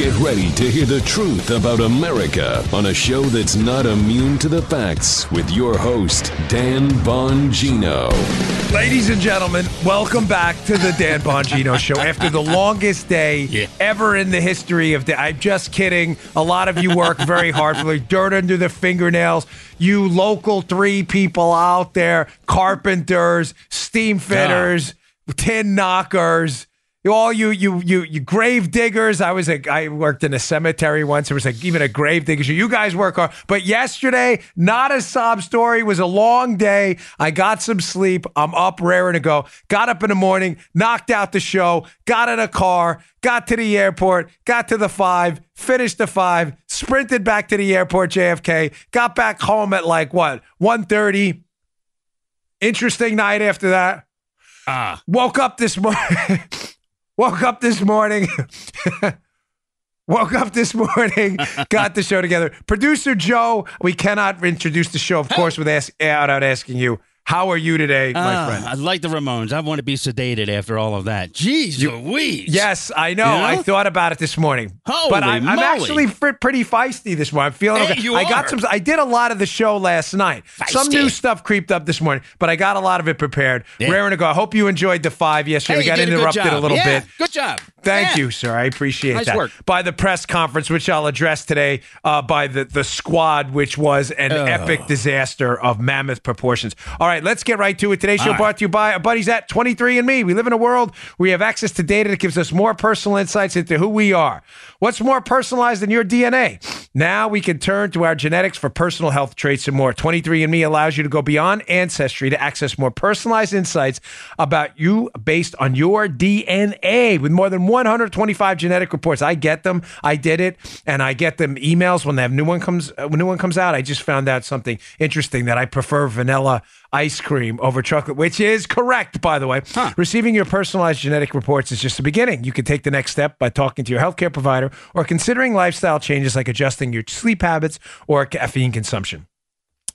Get ready to hear the truth about America on a show that's not immune to the facts with your host, Dan Bongino. Ladies and gentlemen, welcome back to the Dan Bongino Show. After the longest day Yeah. ever in the history of the, I'm just kidding. A lot of you work very hard for like dirt under the fingernails. You local three people out there, carpenters, steam fitters, tin knockers. All you, you, you, you grave diggers. I was a, I worked in a cemetery once. There was like even a grave digger. You guys work hard. But yesterday, not a sob story. It was a long day. I got some sleep. I'm up, raring to go. Got up in the morning, knocked out the show, got in a car, got to the airport, got to the five, finished the five, sprinted back to the airport, JFK, got back home at like what, 1.30. Interesting night after that. Ah, Woke up this morning. woke up this morning. woke up this morning. got the show together. Producer Joe. We cannot introduce the show, of course, without out asking you, "How are you today, my ah, friend?" I like the Ramones. I want to be sedated after all of that. Jeez you, Louise. Yes, I know. You know? I thought about it this morning, Holy but I, I'm actually pretty feisty this morning. I'm feeling Hey, okay. you I got some. I did a lot of the show last night. Feisty. Some new stuff creeped up this morning, but I got a lot of it prepared. Yeah. Raring to go. I hope you enjoyed the five yesterday. Hey, we got did a interrupted a, little Yeah, bit. Good job. Thank Yeah. you, sir. I appreciate Nice that. work. By the press conference, which I'll address today, uh, by the, the squad, which was an Oh. epic disaster of mammoth proportions. All right, let's get right to it. Today's show All right. brought to you by our buddies at 23andMe. We live in a world where we have access to data that gives us more personal insights into who we are. What's more personalized than your DNA? Now we can turn to our genetics for personal health traits and more. 23andMe allows you to go beyond ancestry to access more personalized insights about you based on your DNA. With more than 125 genetic reports, I get them. I did it, and I get them emails when they have new one comes uh, when new one comes out. I just found out something interesting that I prefer vanilla ice cream over chocolate, which is correct, by the way. Huh. Receiving your personalized genetic reports is just the beginning. You can take the next step by talking to your healthcare provider or considering lifestyle changes like adjusting your sleep habits or caffeine consumption.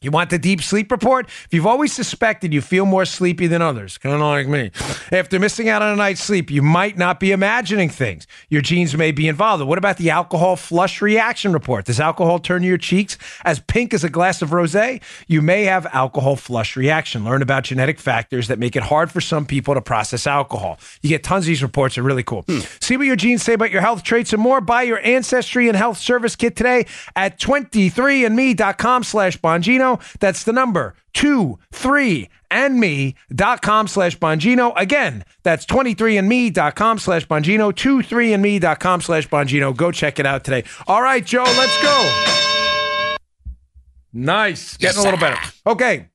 You want the deep sleep report? If you've always suspected you feel more sleepy than others, kind of like me, after missing out on a night's sleep, you might not be imagining things. Your genes may be involved. What about the alcohol flush reaction report? Does alcohol turn your cheeks as pink as a glass of rosé? You may have alcohol flush reaction. Learn about genetic factors that make it hard for some people to process alcohol. You get tons of these reports. They're really cool. Hmm. See what your genes say about your health traits and more. Buy your Ancestry and Health Service Kit today at 23andme.com slash Bongino. That's the number two, three, and me.com slash Bongino. Again, that's 23andme.com slash Bongino, 23andme.com slash Bongino. Go check it out today. All right, Joe, let's go. Nice. Getting a little better. Okay.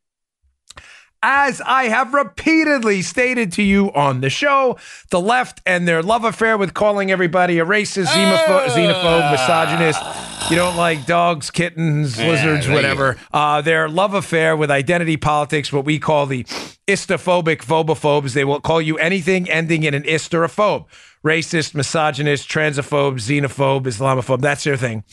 As I have repeatedly stated to you on the show, the left and their love affair with calling everybody a racist, xenophobe, xenophobe misogynist. You don't like dogs, kittens, lizards, whatever. Uh, their love affair with identity politics, what we call the istophobic phobophobes. They will call you anything ending in an ist or a phobe. Racist, misogynist, transphobe, xenophobe, Islamophobe. That's their thing.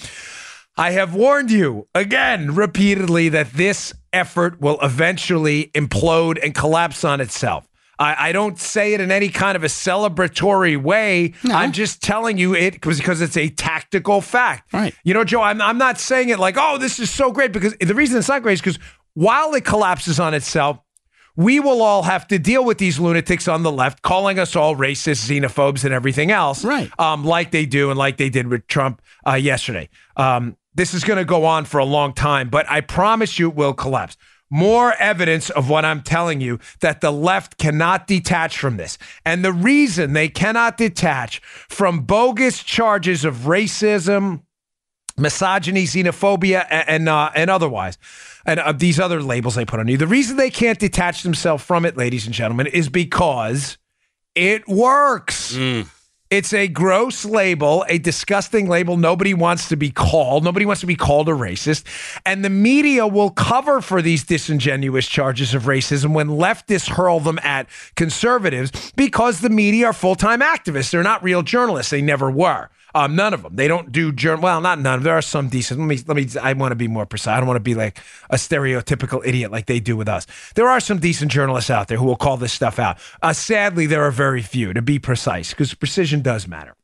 I have warned you again repeatedly that this effort will eventually implode and collapse on itself. I, I don't say it in any kind of a celebratory way. I'm just telling you it because because it's a tactical fact. Right. You know, Joe, I'm, I'm not saying it like, oh, this is so great because the reason it's not great is because while it collapses on itself, we will all have to deal with these lunatics on the left calling us all racist, xenophobes, and everything else. Right. Um, like they do and like they did with Trump uh, yesterday. Um, this is going to go on for a long time, but I promise you it will collapse. More evidence of what I'm telling you that the left cannot detach from this. And the reason they cannot detach from bogus charges of racism, misogyny, xenophobia, a- and uh, and otherwise, and uh, these other labels they put on you. The reason they can't detach themselves from it, ladies and gentlemen, is because it works. It's a gross label, a disgusting label. Nobody wants to be called. Nobody wants to be called a racist. And the media will cover for these disingenuous charges of racism when leftists hurl them at conservatives because the media are full time activists. They're not real journalists. They never were. Um, none of them. They don't do journal. Well, not none. There are some decent. Let me. Let me. I want to be more precise. I don't want to be like a stereotypical idiot like they do with us. There are some decent journalists out there who will call this stuff out. Uh, sadly, there are very few. To be precise, because precision does matter.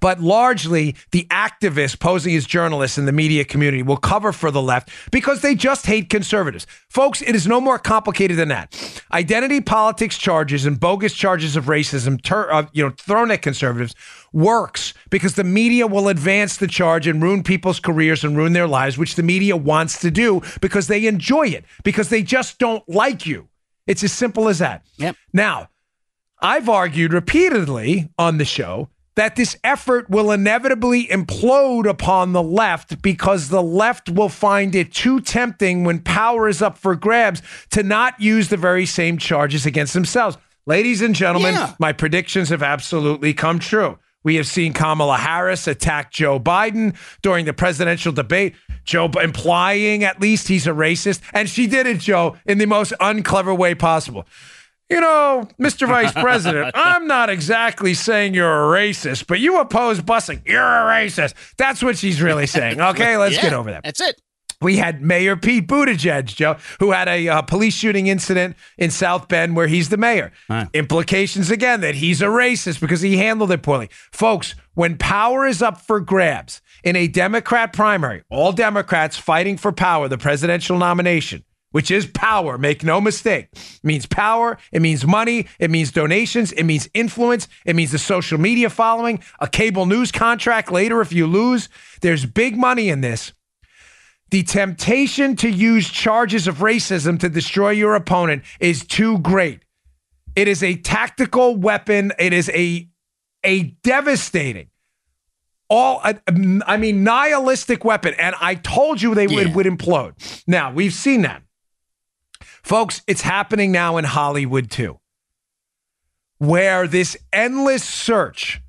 But largely, the activists posing as journalists in the media community will cover for the left because they just hate conservatives. Folks, it is no more complicated than that. Identity politics charges and bogus charges of racism, ter- uh, you know, thrown at conservatives works because the media will advance the charge and ruin people's careers and ruin their lives, which the media wants to do because they enjoy it, because they just don't like you. It's as simple as that. Yep. Now, I've argued repeatedly on the show that this effort will inevitably implode upon the left because the left will find it too tempting when power is up for grabs to not use the very same charges against themselves. Ladies and gentlemen, Yeah. my predictions have absolutely come true. We have seen Kamala Harris attack Joe Biden during the presidential debate, Joe implying at least he's a racist. And she did it, Joe, in the most unclever way possible. You know, Mr. Vice President, I'm not exactly saying you're a racist, but you oppose busing. You're a racist. That's what she's really saying. Okay, let's Yeah, get over that. That's it. We had Mayor Pete Buttigieg, Joe, who had a uh, police shooting incident in South Bend where he's the mayor. Right. Implications again that he's a racist because he handled it poorly. Folks, when power is up for grabs in a Democrat primary, all Democrats fighting for power, the presidential nomination, which is power, make no mistake. It means power, it means money, it means donations, it means influence, it means the social media following, a cable news contract later if you lose. There's big money in this. The temptation to use charges of racism to destroy your opponent is too great. It is a tactical weapon. It is a a devastating, all I I mean nihilistic weapon. And I told you they would would implode. Now we've seen that, folks. It's happening now in Hollywood too, where this endless search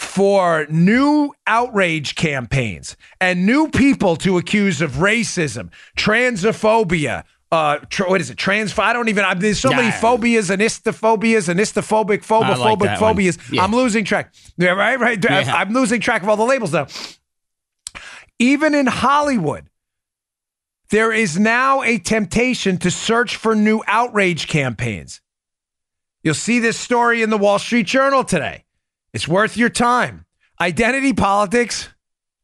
for new outrage campaigns and new people to accuse of racism, transophobia. Uh, tr- what is it? Trans? I don't even. I, there's so many Yeah. phobias, anistophobias, anistophobic, I like phobophobic one. phobias. Yeah. I'm losing track. Yeah, right, right. Yeah. I'm losing track of all the labels now. Even in Hollywood, there is now a temptation to search for new outrage campaigns. You'll see this story in the Wall Street Journal today. It's worth your time. Identity politics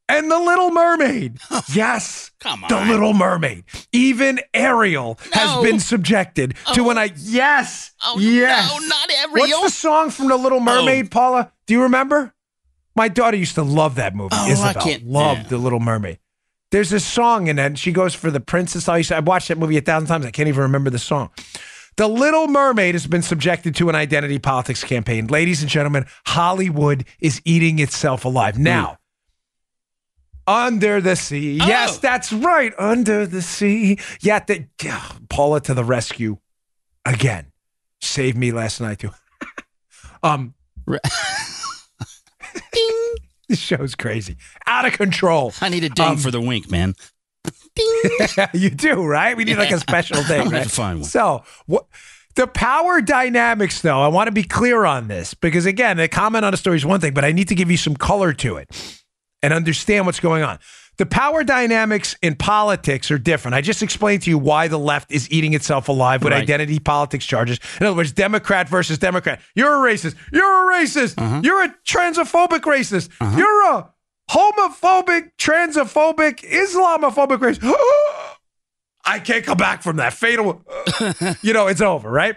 and the Little Mermaid. Oh, yes. Come on. The. Little Mermaid. Even Ariel has been subjected to oh. an I yes. Oh, yes. no, not What's the song from The Little Mermaid, oh. Paula? Do you remember? My daughter used to love that movie. Oh, I can't- loved yeah. The Little Mermaid. There's a song in that, and she goes for the princess. I used to, watched that movie a thousand times. I can't even remember the song. The Little Mermaid has been subjected to an identity politics campaign. Ladies and gentlemen, Hollywood is eating itself alive. Now, Under the Sea. Yes, Oh. that's right. Under the Sea. Yeah, the, yeah, Paula to the rescue again. Saved me last night, too. um, Re- this show's crazy. Out of control. I need a ding Um, for the wink, man. you do, right? We need like a special thing, right? have to find one. So, what the power dynamics, though, I want to be clear on this because again, the comment on a story is one thing, but I need to give you some color to it and understand what's going on. The power dynamics in politics are different. I just explained to you why the left is eating itself alive with Right. identity politics charges. In other words, Democrat versus Democrat. You're a racist. You're a racist. Uh-huh. You're a transphobic racist. You're a homophobic, transphobic, Islamophobic racist. I can't come back from that fatal. you know, it's over, right?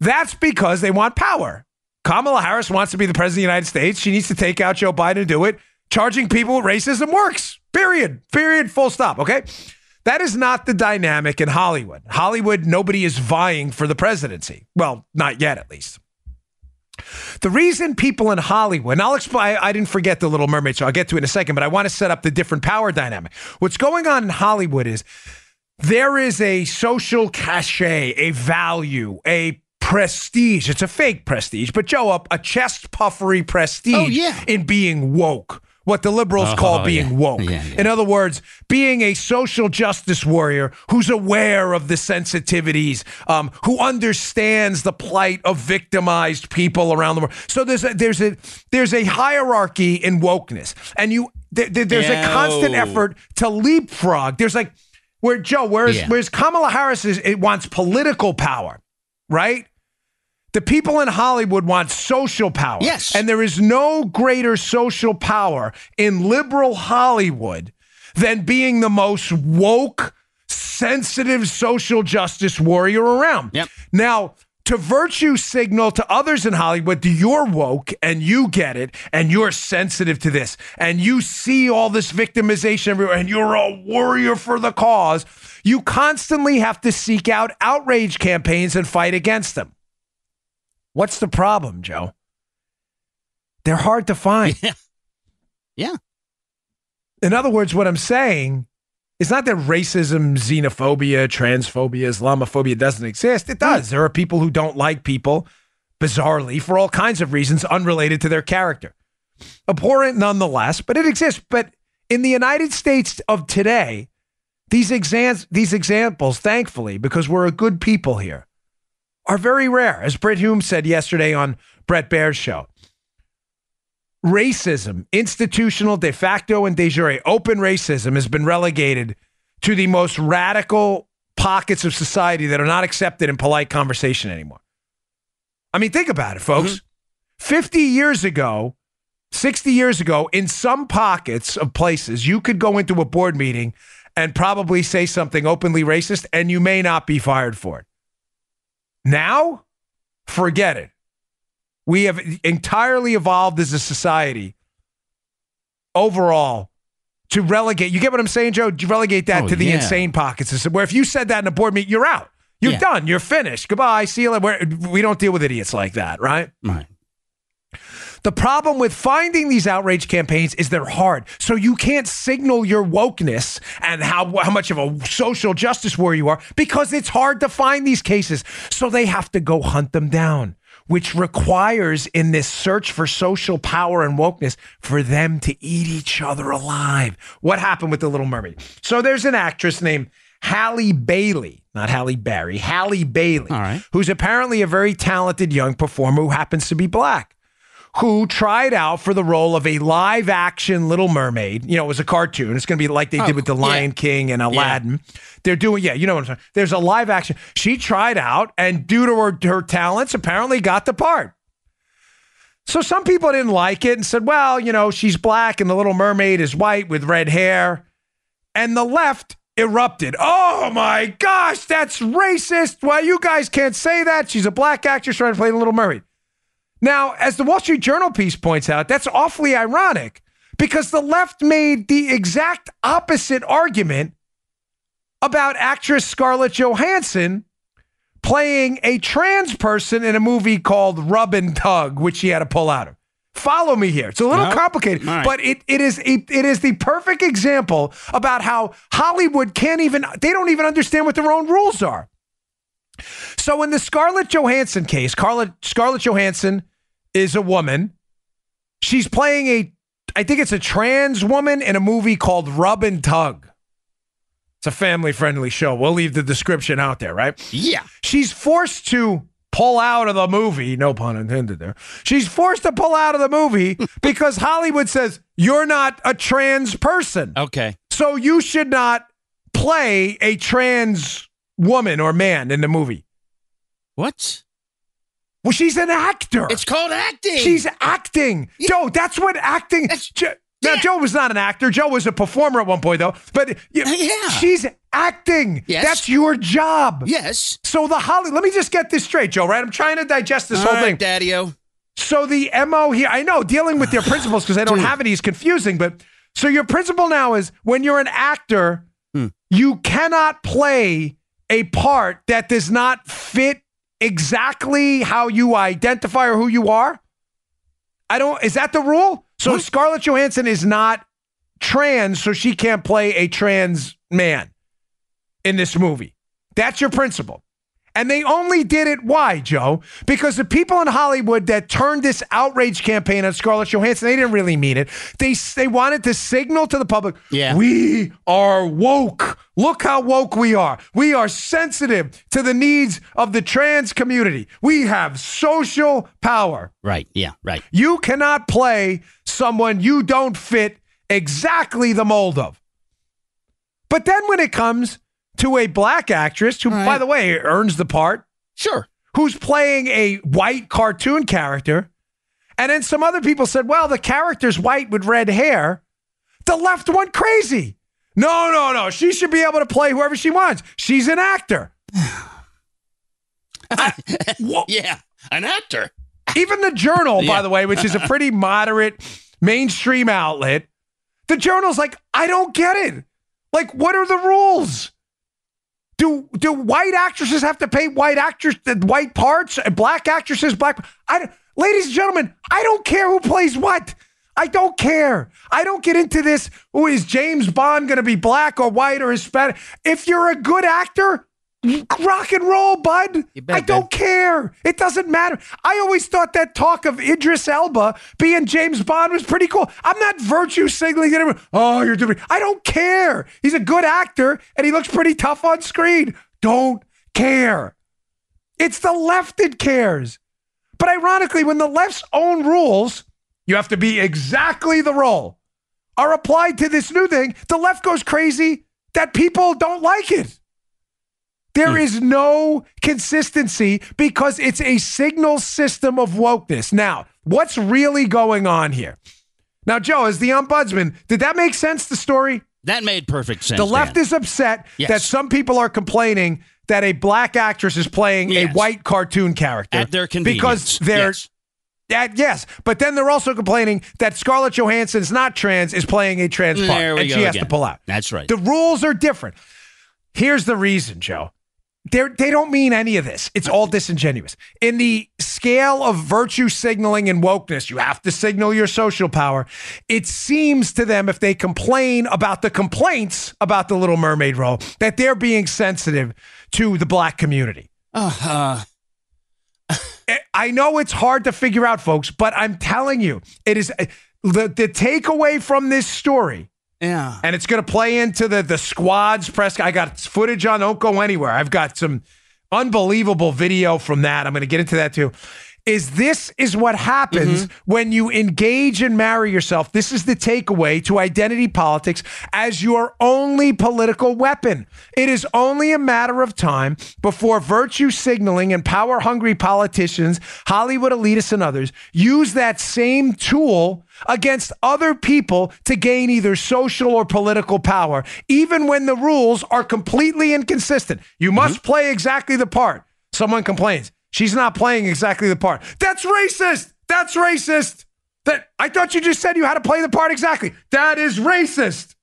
That's because they want power. Kamala Harris wants to be the president of the United States. She needs to take out Joe Biden and do it. Charging people with racism works. Period. Period. Full stop. Okay. That is not the dynamic in Hollywood. Hollywood, nobody is vying for the presidency. Well, not yet, at least. The reason people in Hollywood, and I'll explain, I didn't forget the Little Mermaid, so I'll get to it in a second, but I want to set up the different power dynamic. What's going on in Hollywood is there is a social cachet, a value, a prestige. It's a fake prestige, but Joe, a, a chest puffery prestige Oh, yeah. in being woke. What the liberals Oh, call being yeah. woke. Yeah, yeah. In other words, being a social justice warrior who's aware of the sensitivities, um, who understands the plight of victimized people around the world. So there's a, there's a there's a hierarchy in wokeness, and you there, there- there's a constant effort to leapfrog. There's like where Joe, whereas whereas Kamala Harris is, it wants political power, right? The people in Hollywood want social power. Yes. And there is no greater social power in liberal Hollywood than being the most woke, sensitive social justice warrior around. Yep. Now, to virtue signal to others in Hollywood that you're woke and you get it and you're sensitive to this and you see all this victimization everywhere and you're a warrior for the cause, you constantly have to seek out outrage campaigns and fight against them. What's the problem, Joe? They're hard to find. Yeah. In other words, what I'm saying is not that racism, xenophobia, transphobia, Islamophobia doesn't exist. It does. There are people who don't like people, bizarrely, for all kinds of reasons unrelated to their character. Abhorrent nonetheless, but it exists. But in the United States of today, these exams, these examples, thankfully, because we're a good people here, are very rare. As Brit Hume said yesterday on Bret Baier's show, racism, institutional, de facto, and de jure, open racism has been relegated to the most radical pockets of society that are not accepted in polite conversation anymore. I mean, think about it, folks. Mm-hmm. 50 years ago, 60 years ago, in some pockets of places, you could go into a board meeting and probably say something openly racist, and you may not be fired for it. Now, forget it. We have entirely evolved as a society overall to relegate. You get what I'm saying, Joe? You relegate that Oh, to the yeah. insane pockets. Where if you said that in a board meeting, you're out. You're Yeah. done. You're finished. Goodbye. See you later. We're- We don't deal with idiots like that, right? Right. The problem with finding these outrage campaigns is they're hard. So you can't signal your wokeness and how, how much of a social justice warrior you are because it's hard to find these cases. So they have to go hunt them down, which requires in this search for social power and wokeness for them to eat each other alive. What happened with the Little Mermaid? So there's an actress named Halle Bailey, not Halle Berry, Halle Bailey, right. who's apparently a very talented young performer who happens to be black who tried out for the role of a live action Little Mermaid. You know, it was a cartoon. It's going to be like they Oh, did with The yeah. Lion King and Aladdin. They're doing, yeah, you know what I'm saying. There's a live action. She tried out and due to her, her talents, apparently got the part. So some people didn't like it and said, well, you know, she's black and the Little Mermaid is white with red hair. And the left erupted. Oh my gosh, that's racist. Why you guys can't say that? She's a black actress trying to play the Little Mermaid. Now, as the Wall Street Journal piece points out, that's awfully ironic because the left made the exact opposite argument about actress Scarlett Johansson playing a trans person in a movie called Rub and Tug, which she had to pull out of. Follow me here. It's a little No. complicated, right. but it, it is it, it is the perfect example about how Hollywood can't even they don't even understand what their own rules are. So in the Scarlett Johansson case, Scarlett Scarlett Johansson is a woman. She's playing a I think it's a trans woman in a movie called Rub and Tug. It's a family friendly show. We'll leave the description out there, right? Yeah. She's forced to pull out of the movie, no pun intended there. She's forced to pull out of the movie because Hollywood says you're not a trans person. Okay. So you should not play a trans woman or man in the movie. What? Well, she's an actor. It's called acting. She's acting. Joe, that's what acting. That's- Jo- now. Joe was not an actor. Joe was a performer at one point, though. But y- Yeah. she's acting. Yes. That's your job. yes. So the Holly, let me just get this straight, Joe. Right? I'm trying to digest this All whole right, thing. Daddy-O. So the mo here, I know dealing with their principles because I don't have any is confusing. But so your principle now is when you're an actor, Hmm. you cannot play a part that does not fit exactly how you identify or who you are. I don't. Is that the rule? So What? Scarlett Johansson is not trans, so she can't play a trans man in this movie. That's your principle. And they only did it, why, Joe? Because the people in Hollywood that turned this outrage campaign on Scarlett Johansson, they didn't really mean it. They, they wanted to signal to the public, Yeah. we are woke. Look how woke we are. We are sensitive to the needs of the trans community. We have social power. Right. Yeah. Right. You cannot play someone you don't fit exactly the mold of. But then when it comes to a black actress, who, Right. by the way, earns the part, Sure. who's playing a white cartoon character. And then some other people said, well, the character's white with red hair. The left went crazy. No, no, no. She should be able to play whoever she wants. She's an actor. I, yeah, an actor. Even the Journal, yeah. by the way, which is a pretty moderate mainstream outlet, the Journal's like, I don't get it. Like, what are the rules? Do do white actresses have to pay white actors white parts black actresses black? I, ladies and gentlemen, I don't care who plays what. I don't care. I don't get into this. Who is James Bond going to be black or white or Hispanic? If you're a good actor, rock and roll, bud. Bet, I don't care. It doesn't matter. I always thought that talk of Idris Elba being James Bond was pretty cool. I'm not virtue signaling everyone. Oh, you're doing. I don't care. He's a good actor and he looks pretty tough on screen. Don't care. It's the left that cares. But ironically, when the left's own rules, you have to be exactly the role, are applied to this new thing, the left goes crazy that people don't like it. There hmm. is no consistency because it's a signal system of wokeness. Now, what's really going on here? Now, Joe, as the ombudsman, did that make sense, the story? That made perfect sense. The left Dan. is upset yes. that some people are complaining that a black actress is playing yes. a white cartoon character. At their convenience. Because they're. Yes. That, yes, but then they're also complaining that Scarlett Johansson's not trans is playing a trans part, and she has again. to pull out. That's right. The rules are different. Here's the reason, Joe they they don't mean any of this. It's all disingenuous. In the scale of virtue signaling and wokeness, you have to signal your social power. It seems to them, if they complain about the complaints about the Little Mermaid role, that they're being sensitive to the black community. Uh-huh. I know it's hard to figure out, folks, but I'm telling you, it is the, the takeaway from this story yeah. And it's going to play into the the squads press. I got footage on Don't Go Anywhere. I've got some unbelievable video from that. I'm going to get into that too is this is what happens mm-hmm. when you engage and marry yourself. This is the takeaway to identity politics as your only political weapon. It is only a matter of time before virtue signaling and power hungry politicians, Hollywood elitists, and others use that same tool against other people to gain either social or political power, even when the rules are completely inconsistent. You must mm-hmm. play exactly the part. Someone complains. She's not playing exactly the part. That's racist. That's racist. That I thought you just said you had to play the part exactly. That is racist.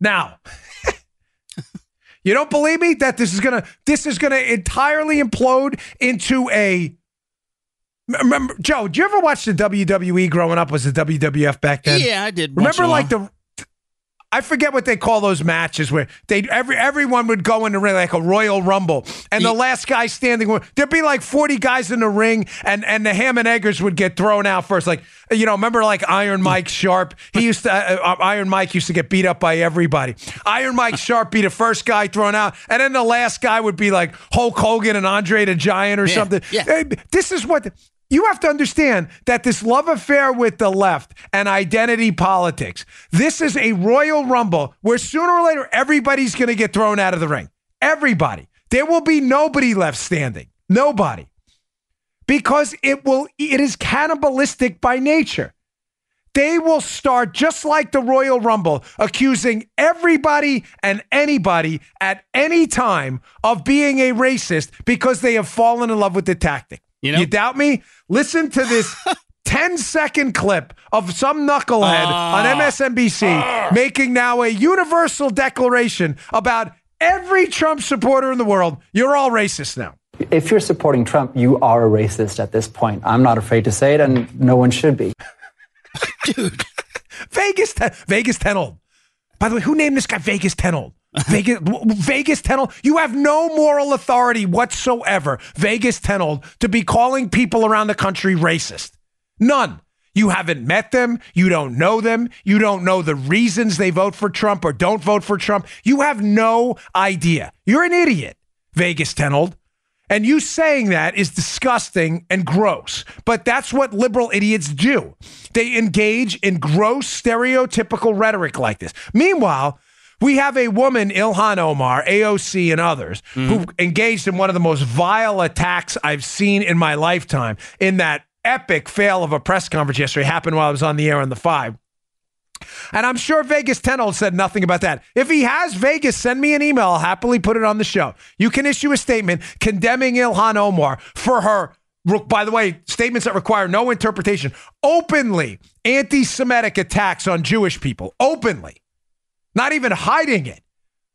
Now, you don't believe me that this is gonna this is gonna entirely implode into a Remember, Joe, did you ever watch the WWE growing up? Was the WWF back then? Yeah, I did. Remember, like the I forget what they call those matches where they every everyone would go in the ring like a Royal Rumble, and the last guy standing would there'd be like forty guys in the ring, and and the ham and eggers would get thrown out first. Like you know, remember like Iron Mike Sharpe? He used to uh, uh, Iron Mike used to get beat up by everybody. Iron Mike Sharpe be the first guy thrown out, and then the last guy would be like Hulk Hogan and Andre the Giant or yeah, something. Yeah. This is what you have to understand that this love affair with the left and identity politics, this is a royal rumble where sooner or later everybody's going to get thrown out of the ring. Everybody. There will be nobody left standing. Nobody. Because it will it is cannibalistic by nature. They will start just like the Royal Rumble, accusing everybody and anybody at any time of being a racist because they have fallen in love with the tactic. You, know? you doubt me? Listen to this 10 second clip of some knucklehead uh, on MSNBC uh, making now a universal declaration about every Trump supporter in the world. You're all racist now. If you're supporting Trump, you are a racist at this point. I'm not afraid to say it, and no one should be. Dude, Vegas, Vegas Tenold. By the way, who named this guy Vegas Tenold? Vegas, Vegas Tenold, you have no moral authority whatsoever, Vegas Tenold, to be calling people around the country racist. None. You haven't met them. You don't know them. You don't know the reasons they vote for Trump or don't vote for Trump. You have no idea. You're an idiot, Vegas Tenold. And you saying that is disgusting and gross. But that's what liberal idiots do. They engage in gross, stereotypical rhetoric like this. Meanwhile, We have a woman, Ilhan Omar, AOC, and others mm-hmm. who engaged in one of the most vile attacks I've seen in my lifetime in that epic fail of a press conference yesterday. Happened while I was on the air on the five. And I'm sure Vegas Tenold said nothing about that. If he has Vegas, send me an email. I'll happily put it on the show. You can issue a statement condemning Ilhan Omar for her, by the way, statements that require no interpretation, openly anti Semitic attacks on Jewish people. Openly. Not even hiding it.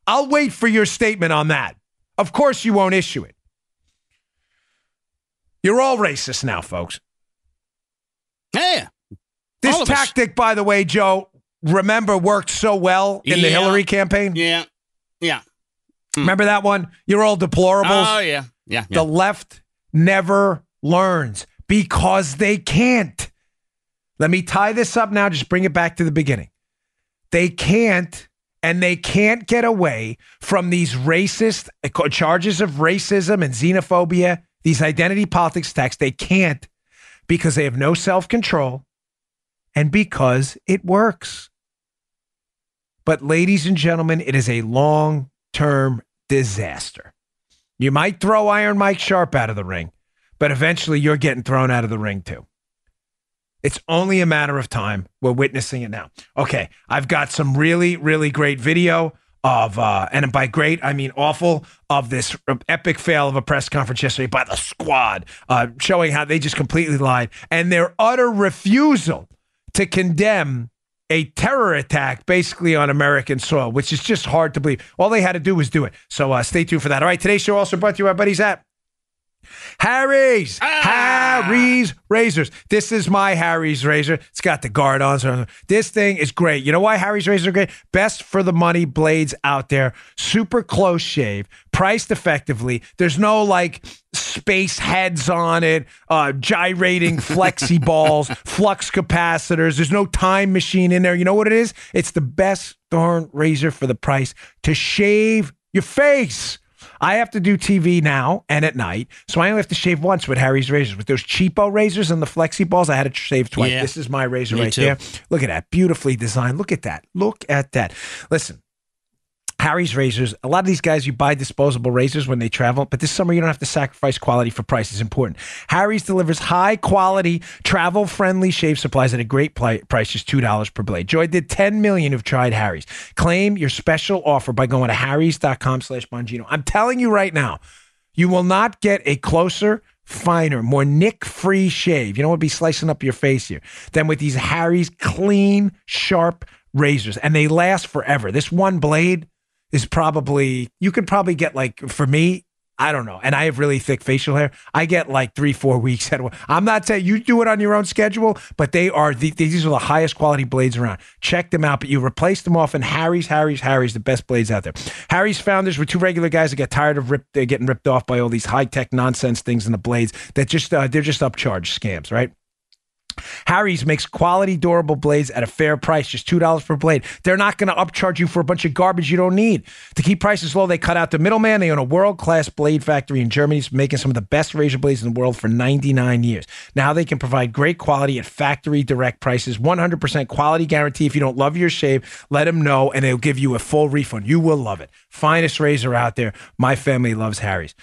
I'll wait for your statement on that. Of course, you won't issue it. You're all racist now, folks. Yeah. This us. tactic, by the way, Joe, remember worked so well in the Hillary campaign. Yeah. Yeah. Hmm. Remember that one? You're all deplorables. Oh yeah. Yeah. The left never learns because they can't. Let me tie this up now, just bring it back to the beginning. They can't, and they can't get away from these racist uh, charges of racism and xenophobia, these identity politics attacks. They can't because they have no self control and because it works. But, ladies and gentlemen, it is a long term disaster. You might throw Iron Mike Sharpe out of the ring, but eventually you're getting thrown out of the ring too. It's only a matter of time. We're witnessing it now. Okay, I've got some really, really great video of, uh, and by great, I mean awful, of this epic fail of a press conference yesterday by the squad, uh, showing how they just completely lied and their utter refusal to condemn a terror attack basically on American soil, which is just hard to believe. All they had to do was do it. So uh, stay tuned for that. All right, today's show also brought to you by buddies at Harry's. Harry's razors. This is my Harry's razor. It's got the guard on. So this thing is great. You know why Harry's razors are great? Best for the money blades out there. Super close shave, priced effectively. There's no like space heads on it, uh, gyrating flexi balls, flux capacitors. There's no time machine in there. You know what it is? It's the best darn razor for the price to shave your face. I have to do TV now and at night, so I only have to shave once with Harry's razors. With those cheapo razors and the flexi balls, I had to shave twice. Yeah. This is my razor Me right too. there. Look at that, beautifully designed. Look at that. Look at that. Listen, Harry's razors. A lot of these guys, you buy disposable razors when they travel, but this summer you don't have to sacrifice quality for price. It's important. Harry's delivers high quality, travel friendly shave supplies at a great pli- price, just two dollars per blade. Joy did 10 million who've tried Harry's. Claim your special offer by going to harrys.com/slash Bongino. I'm telling you right now, you will not get a closer, finer, more nick-free shave. You don't want to be slicing up your face here than with these Harry's clean, sharp razors, and they last forever. This one blade is probably you could probably get like for me. I don't know. And I have really thick facial hair. I get like three, four weeks at I'm not saying you do it on your own schedule, but they are the, these are the highest quality blades around. Check them out. But you replace them often. Harry's, Harry's, Harry's, the best blades out there. Harry's founders were two regular guys that got tired of rip, they're getting ripped off by all these high tech nonsense things in the blades that just uh, they're just upcharge scams, right? Harry's makes quality, durable blades at a fair price, just $2 per blade. They're not going to upcharge you for a bunch of garbage you don't need. To keep prices low, they cut out the middleman. They own a world class blade factory in Germany, making some of the best razor blades in the world for 99 years. Now they can provide great quality at factory direct prices, 100% quality guarantee. If you don't love your shave, let them know and they'll give you a full refund. You will love it. Finest razor out there. My family loves Harry's.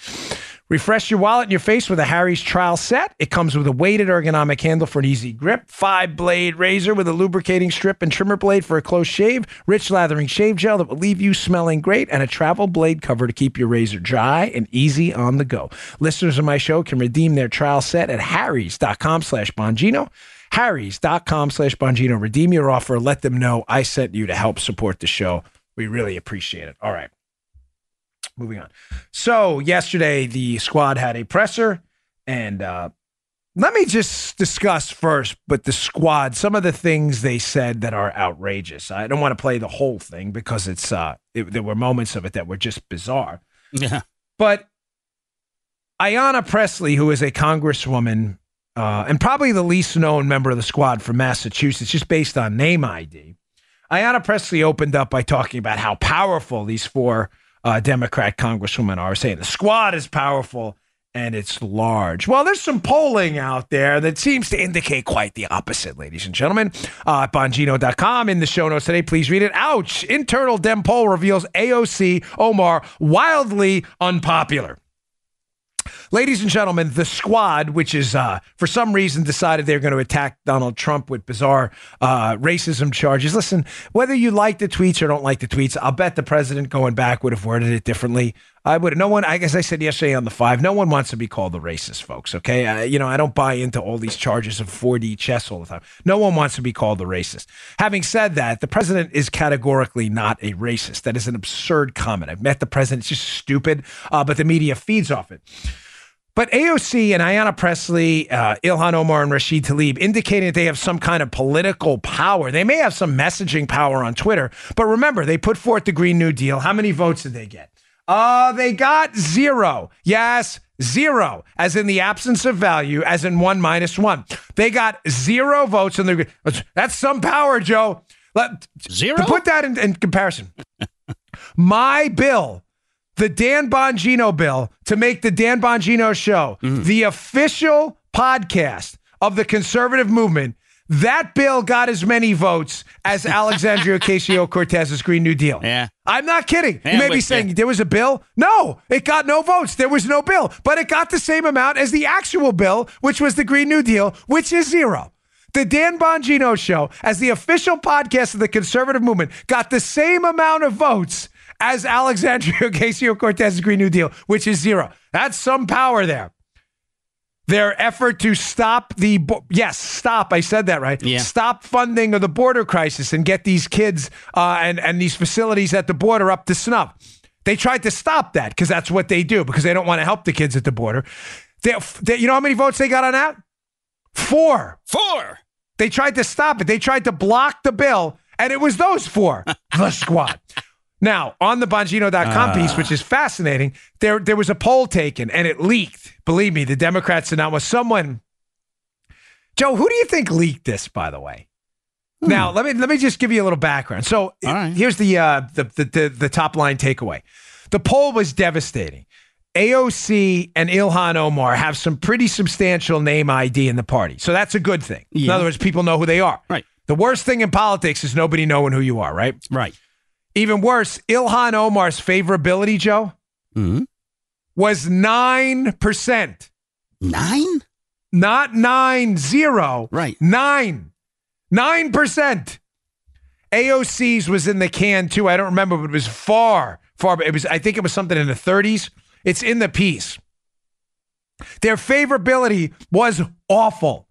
Refresh your wallet and your face with a Harry's trial set. It comes with a weighted ergonomic handle for an easy grip, five blade razor with a lubricating strip and trimmer blade for a close shave, rich lathering shave gel that will leave you smelling great, and a travel blade cover to keep your razor dry and easy on the go. Listeners of my show can redeem their trial set at harrys.com slash Bongino. Harrys.com slash Bongino. Redeem your offer. Let them know I sent you to help support the show. We really appreciate it. All right moving on. So yesterday the squad had a presser, and uh, let me just discuss first, but the squad, some of the things they said that are outrageous. I don't want to play the whole thing because it's uh, it, there were moments of it that were just bizarre. Yeah. But Ayanna Pressley, who is a congresswoman uh, and probably the least known member of the squad from Massachusetts, just based on name ID, Ayanna Pressley opened up by talking about how powerful these four uh, Democrat Congresswoman are, saying the squad is powerful and it's large. Well, there's some polling out there that seems to indicate quite the opposite, ladies and gentlemen. Uh, at Bongino.com in the show notes today, please read it. Ouch! Internal Dem poll reveals AOC Omar wildly unpopular. Ladies and gentlemen, the squad, which is uh, for some reason decided they're going to attack Donald Trump with bizarre uh, racism charges. Listen, whether you like the tweets or don't like the tweets, I'll bet the president going back would have worded it differently. I would. No one. I guess I said yesterday on the five. No one wants to be called a racist, folks. Okay. Uh, you know, I don't buy into all these charges of 4D chess all the time. No one wants to be called a racist. Having said that, the president is categorically not a racist. That is an absurd comment. I've met the president. It's just stupid. Uh, but the media feeds off it. But AOC and Ayanna Pressley, uh, Ilhan Omar, and Rashid Tlaib indicating that they have some kind of political power. They may have some messaging power on Twitter, but remember, they put forth the Green New Deal. How many votes did they get? Uh, they got zero. Yes, zero, as in the absence of value, as in one minus one. They got zero votes, and they're that's some power, Joe. Let, Zero? To put that in, in comparison, my bill the Dan Bongino bill to make the Dan Bongino show the official podcast of the conservative movement. That bill got as many votes as Alexandria Ocasio Cortez's Green New Deal. Yeah. I'm not kidding. Yeah, you may be saying you. there was a bill. No, it got no votes. There was no bill, but it got the same amount as the actual bill, which was the Green New Deal, which is zero. The Dan Bongino Show, as the official podcast of the conservative movement, got the same amount of votes as Alexandria Ocasio Cortez's Green New Deal, which is zero. That's some power there. Their effort to stop the bo- yes, stop. I said that right. Yeah. Stop funding of the border crisis and get these kids uh, and and these facilities at the border up to snuff. They tried to stop that because that's what they do because they don't want to help the kids at the border. They, they, you know how many votes they got on that? Four. Four. They tried to stop it. They tried to block the bill, and it was those four, the squad. Now, on the Bongino.com piece, which is fascinating, there there was a poll taken and it leaked. Believe me, the Democrats did not want someone. Joe, who do you think leaked this, by the way? Now, let me let me just give you a little background. So right. here's the, uh, the, the the the top line takeaway. The poll was devastating. AOC and Ilhan Omar have some pretty substantial name ID in the party. So that's a good thing. In other words, people know who they are. Right. The worst thing in politics is nobody knowing who you are, right? Right. Even worse, Ilhan Omar's favorability, Joe, hmm was 9%. Nine? Not nine zero. Right. Nine. Nine percent. AOC's was in the can too. I don't remember, but it was far, far. It was, I think it was something in the 30s. It's in the piece. Their favorability was awful.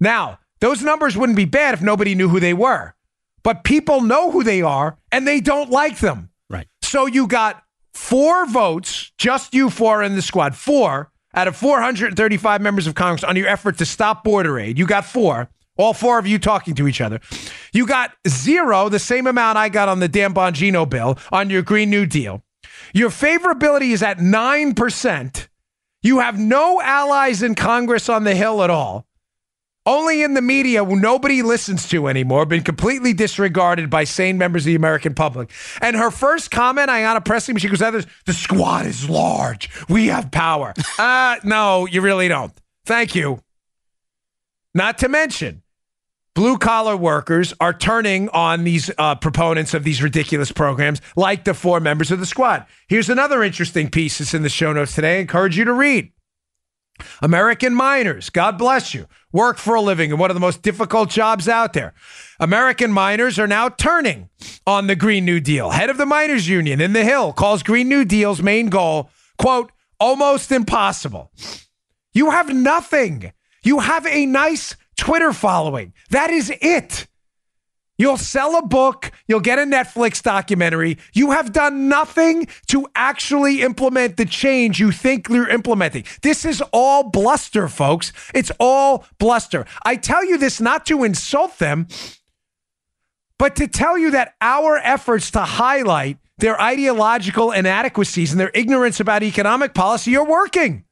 Now, those numbers wouldn't be bad if nobody knew who they were. But people know who they are and they don't like them. Right. So you got four votes, just you four in the squad, four out of 435 members of Congress on your effort to stop border aid. You got four, all four of you talking to each other. You got zero, the same amount I got on the Dan Bongino bill on your Green New Deal. Your favorability is at 9%. You have no allies in Congress on the Hill at all only in the media nobody listens to anymore, been completely disregarded by sane members of the American public. And her first comment, Ayanna Pressley, when she goes, "Others, the squad is large. We have power." uh, no, you really don't. Thank you. Not to mention, blue collar workers are turning on these uh, proponents of these ridiculous programs, like the four members of the squad. Here's another interesting piece that's in the show notes today. I encourage you to read. American miners, God bless you, work for a living in one of the most difficult jobs out there. American miners are now turning on the Green New Deal. Head of the Miners Union in the Hill calls Green New Deal's main goal, quote, almost impossible. You have nothing. You have a nice Twitter following. That is it. You'll sell a book, you'll get a Netflix documentary. You have done nothing to actually implement the change you think you're implementing. This is all bluster, folks. It's all bluster. I tell you this not to insult them, but to tell you that our efforts to highlight their ideological inadequacies and their ignorance about economic policy are working.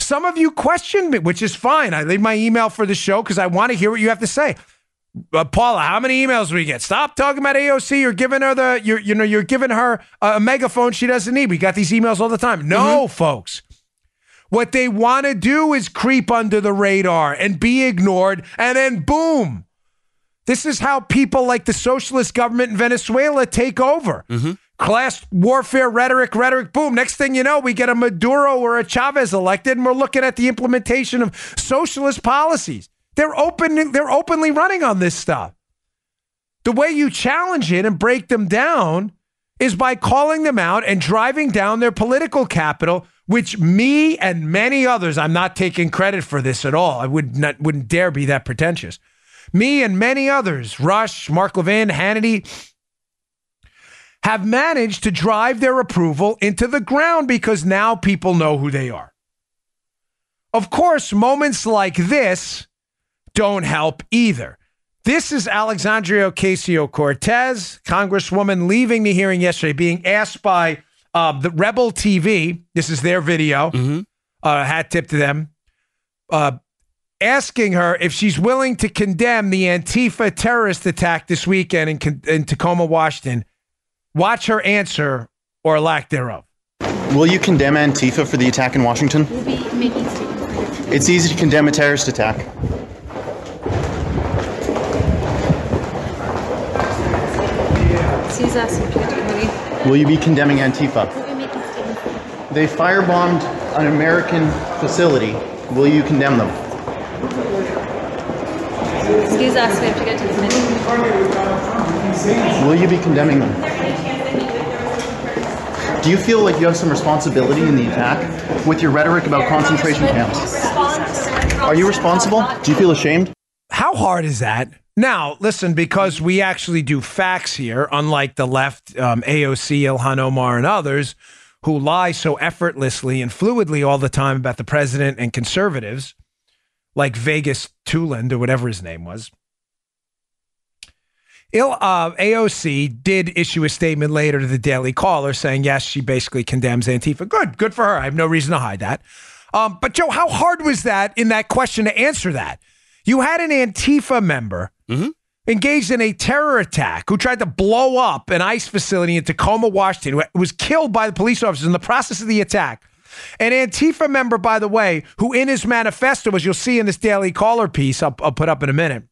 Some of you questioned me, which is fine. I leave my email for the show because I want to hear what you have to say. Uh, Paula, how many emails do we get? Stop talking about AOC. You're giving her the, you're, you know, you're giving her a megaphone she doesn't need. We got these emails all the time. No, folks. What they want to do is creep under the radar and be ignored, and then boom. This is how people like the socialist government in Venezuela take over. Class warfare rhetoric, rhetoric, boom. Next thing you know, we get a Maduro or a Chavez elected, and we're looking at the implementation of socialist policies. They're open, they're openly running on this stuff. The way you challenge it and break them down is by calling them out and driving down their political capital, which me and many others, I'm not taking credit for this at all. I would not wouldn't dare be that pretentious. Me and many others, Rush, Mark Levin, Hannity, have managed to drive their approval into the ground because now people know who they are. Of course, moments like this don't help either. This is Alexandria Ocasio Cortez, Congresswoman, leaving the hearing yesterday, being asked by uh, the Rebel TV. This is their video. Uh, hat tip to them. Uh, asking her if she's willing to condemn the Antifa terrorist attack this weekend in, in Tacoma, Washington. Watch her answer or lack thereof. Will you condemn Antifa for the attack in Washington? We'll be making. It's easy to condemn a terrorist attack. Please ask the committee. Will you be condemning Antifa? We'll be making statements. They firebombed an American facility. Will you condemn them? Excuse us, we have to get to the committee. Will you be condemning them? Do you feel like you have some responsibility in the attack with your rhetoric about concentration camps? Are you responsible? Do you feel ashamed? How hard is that? Now, listen, because we actually do facts here, unlike the left, um, AOC, Ilhan Omar, and others who lie so effortlessly and fluidly all the time about the president and conservatives, like Vegas Tuland or whatever his name was. Il, uh, AOC did issue a statement later to the Daily Caller saying, yes, she basically condemns Antifa. Good, good for her. I have no reason to hide that. Um, but, Joe, how hard was that in that question to answer that? You had an Antifa member mm-hmm. engaged in a terror attack who tried to blow up an ICE facility in Tacoma, Washington, who was killed by the police officers in the process of the attack. An Antifa member, by the way, who in his manifesto, as you'll see in this Daily Caller piece, I'll, I'll put up in a minute,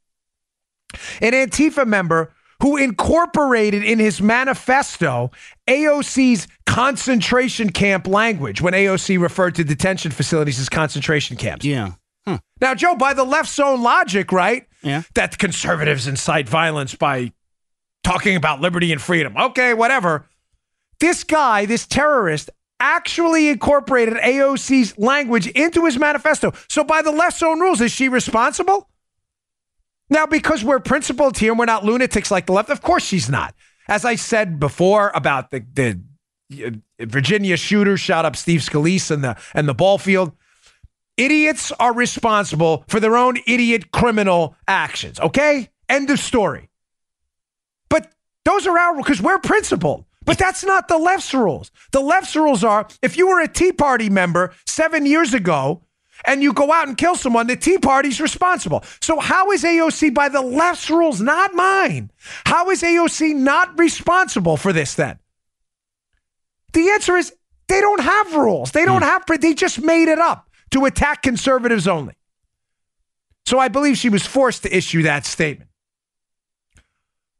an Antifa member who incorporated in his manifesto AOC's concentration camp language when AOC referred to detention facilities as concentration camps. Yeah. Now, Joe, by the left's own logic, right? Yeah. That conservatives incite violence by talking about liberty and freedom. Okay, whatever. This guy, this terrorist, actually incorporated AOC's language into his manifesto. So, by the left's own rules, is she responsible? Now, because we're principled here and we're not lunatics like the left, of course she's not. As I said before about the, the uh, Virginia shooter shot up Steve Scalise and the and the ball field. Idiots are responsible for their own idiot criminal actions. Okay? End of story. But those are our because we're principled. But that's not the left's rules. The left's rules are if you were a Tea Party member seven years ago and you go out and kill someone, the Tea Party's responsible. So how is AOC by the left's rules, not mine? How is AOC not responsible for this then? The answer is they don't have rules. They don't hmm. have, they just made it up to attack conservatives only. So I believe she was forced to issue that statement.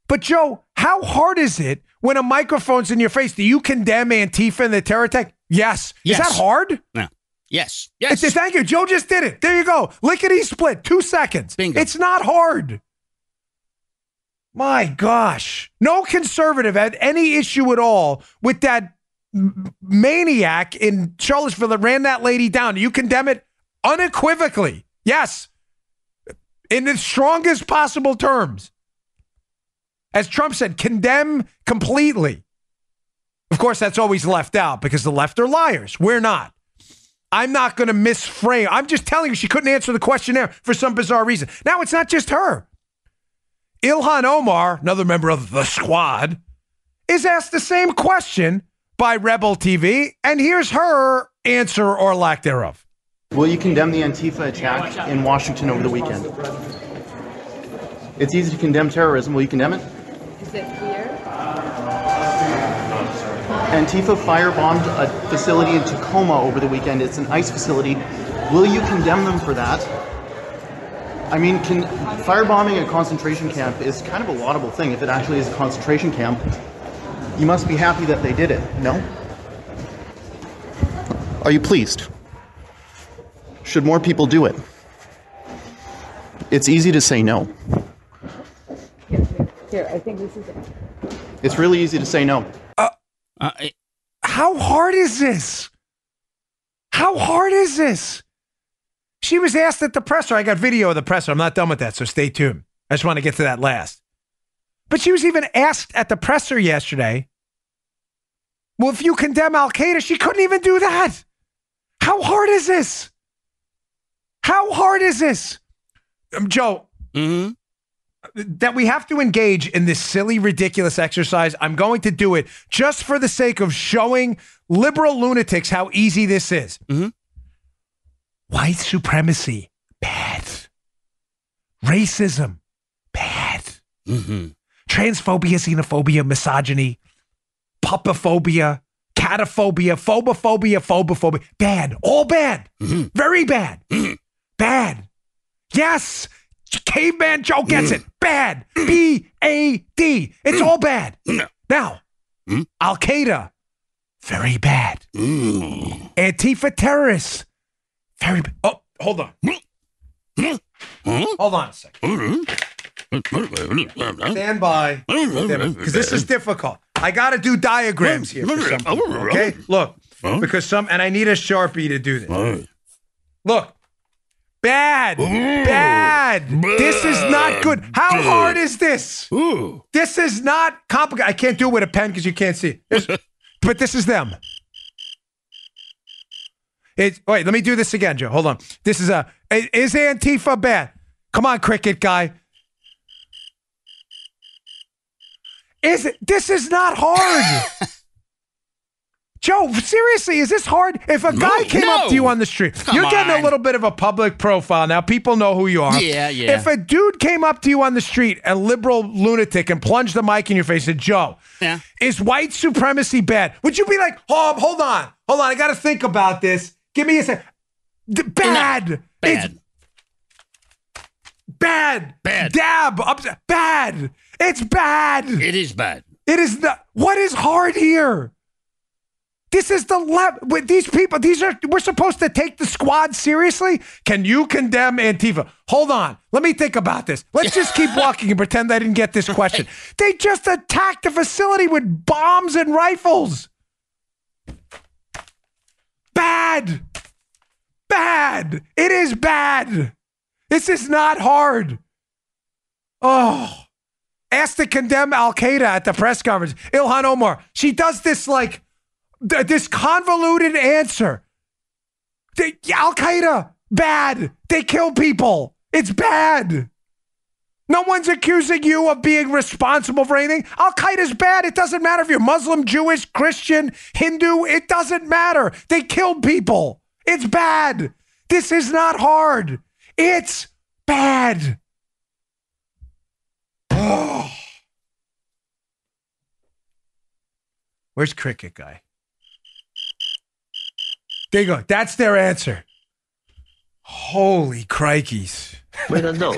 But Joe, how hard is it when a microphone's in your face? Do you condemn Antifa and the terror attack? Yes. yes. Is that hard? No. Yes. It's- Yes. thank you. Joe just did it. There you go. Lickety split. Two seconds. Bingo. It's not hard. My gosh. No conservative had any issue at all with that maniac in Charlottesville that ran that lady down. You condemn it unequivocally. Yes. In the strongest possible terms. As Trump said, condemn completely. Of course, that's always left out because the left are liars. We're not. I'm not going to misframe. I'm just telling you she couldn't answer the questionnaire for some bizarre reason. Now, it's not just her. Ilhan Omar, another member of the squad, is asked the same question by Rebel TV, and here's her answer or lack thereof. Will you condemn the Antifa attack in Washington over the weekend? It's easy to condemn terrorism. Will you condemn it? Is it clear? Antifa firebombed a facility in Tacoma over the weekend. It's an ICE facility. Will you condemn them for that? I mean, can, firebombing a concentration camp is kind of a laudable thing if it actually is a concentration camp. You must be happy that they did it, no? Are you pleased? Should more people do it? It's easy to say no. Here, I think this is it. It's really easy to say no. Uh, I- How hard is this? How hard is this? She was asked at the presser. I got video of the presser. I'm not done with that, so stay tuned. I just want to get to that last. But she was even asked at the presser yesterday. Well, if you condemn Al Qaeda, she couldn't even do that. How hard is this? How hard is this? Um, Joe, mhm. that we have to engage in this silly, ridiculous exercise. I'm going to do it just for the sake of showing liberal lunatics how easy this is. Mhm. White supremacy, bad. Racism, bad. Mhm. Transphobia, xenophobia, misogyny, pupophobia, cataphobia, phobophobia, phobophobia, bad. All bad. Mm-hmm. Very bad. Mm-hmm. Bad. Yes. Caveman Joe gets mm-hmm. it. Bad. B A D. It's all bad. Now, Al Qaeda, very bad. Antifa terrorists, very bad. Oh, hold on. Hold on a second. Stand by. Because this is difficult. I got to do diagrams here people, okay? Look, because some, and I need a Sharpie to do this. Look. Bad. Bad. This is not good. How hard is this? Ooh. This is not complicated. I can't do it with a pen because you can't see. But this is them. It, wait, let me do this again, Joe. Hold on. This is a. Is Antifa bad? Come on, cricket guy. Is it? This is not hard. Joe, seriously, is this hard? If a guy No, came up to you on the street, Come you're getting a little bit of a public profile now. People know who you are. Yeah, yeah. If a dude came up to you on the street, a liberal lunatic, and plunged the mic in your face and said, Joe, Yeah. is white supremacy bad? Would you be like, oh, hold on, hold on, I got to think about this. Give me a sec. D- bad. It's Bad. bad. Bad. Dab. Bad. It's bad. It is bad. It is not. What is hard here? This is the level. With these people, these are. We're supposed to take the squad seriously. Can you condemn Antifa? Hold on. Let me think about this. Let's just keep walking and pretend I didn't get this question. They just attacked a facility with bombs and rifles. Bad. Bad. It is bad. This is not hard. Oh. Asked to condemn Al Qaeda at the press conference. Ilhan Omar. She does this like th- this convoluted answer. Al Qaeda, bad. They kill people. It's bad. No one's accusing you of being responsible for anything. Al Qaeda's bad. It doesn't matter if you're Muslim, Jewish, Christian, Hindu. It doesn't matter. They killed people. It's bad. This is not hard. It's bad. Oh. Where's Cricket Guy? There you go. That's their answer. Holy crikeys. I don't know.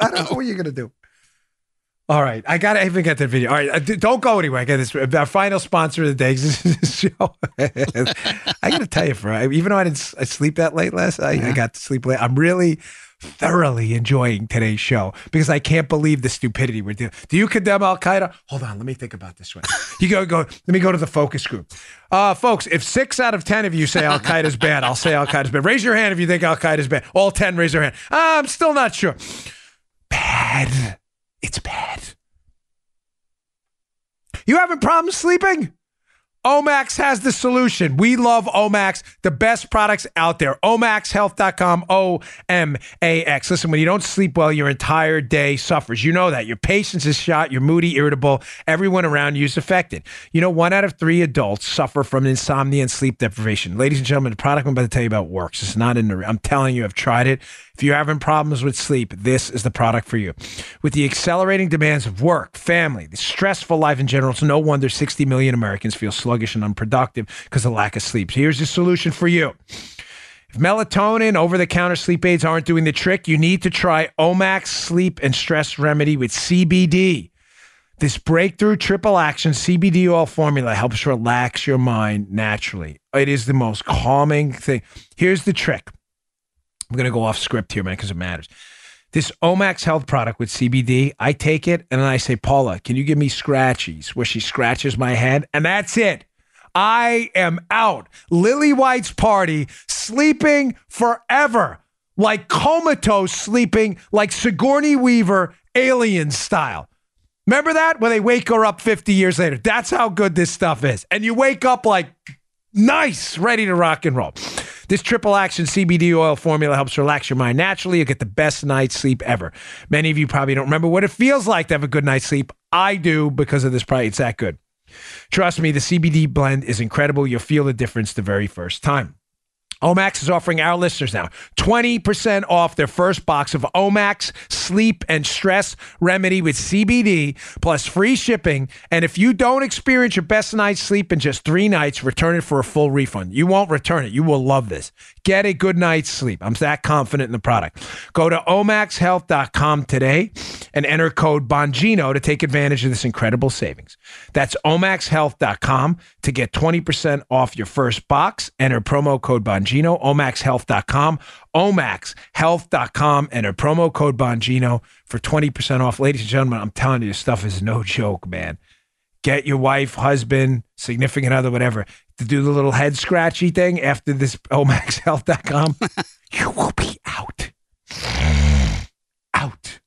I don't know what you're gonna do. All right, I gotta even get that video. All right, uh, don't go anywhere. I got this. Our final sponsor of the day. This is this show. I gotta tell you, for even though I didn't I sleep that late last night, I got to sleep late. I'm really thoroughly enjoying today's show because I can't believe the stupidity we're doing. Do you condemn Al Qaeda? Hold on, let me think about this one. You go, go. Let me go to the focus group, uh, folks. If six out of ten of you say Al Qaeda's bad, I'll say Al Qaeda's bad. Raise your hand if you think Al Qaeda's bad. All ten, raise their hand. I'm still not sure. Bad. It's bad. You having problems sleeping? Omax has the solution. We love Omax, the best products out there. OmaxHealth.com, O M A X. Listen, when you don't sleep well, your entire day suffers. You know that. Your patience is shot. You're moody, irritable. Everyone around you is affected. You know, one out of three adults suffer from insomnia and sleep deprivation. Ladies and gentlemen, the product I'm about to tell you about works. It's not in the, I'm telling you, I've tried it. If you're having problems with sleep, this is the product for you. With the accelerating demands of work, family, the stressful life in general, it's no wonder 60 million Americans feel sluggish and unproductive because of lack of sleep. So here's the solution for you. If melatonin, over the counter sleep aids aren't doing the trick, you need to try Omax Sleep and Stress Remedy with CBD. This breakthrough triple action CBD oil formula helps relax your mind naturally. It is the most calming thing. Here's the trick. I'm going to go off script here, man, because it matters. This Omax Health product with CBD, I take it and then I say, Paula, can you give me scratchies where she scratches my head? And that's it. I am out. Lily White's party, sleeping forever, like comatose sleeping, like Sigourney Weaver, alien style. Remember that? When they wake her up 50 years later. That's how good this stuff is. And you wake up like nice, ready to rock and roll. This triple action CBD oil formula helps relax your mind naturally. You'll get the best night's sleep ever. Many of you probably don't remember what it feels like to have a good night's sleep. I do because of this product. It's that good. Trust me, the CBD blend is incredible. You'll feel the difference the very first time. Omax is offering our listeners now 20% off their first box of Omax sleep and stress remedy with CBD plus free shipping. And if you don't experience your best night's sleep in just three nights, return it for a full refund. You won't return it. You will love this. Get a good night's sleep. I'm that confident in the product. Go to omaxhealth.com today and enter code Bongino to take advantage of this incredible savings. That's omaxhealth.com to get 20% off your first box. Enter promo code Bongino, omaxhealth.com, omaxhealth.com, enter promo code Bongino for 20% off. Ladies and gentlemen, I'm telling you, this stuff is no joke, man. Get your wife, husband, significant other, whatever, to do the little head scratchy thing after this omaxhealth.com. you will be out. Out.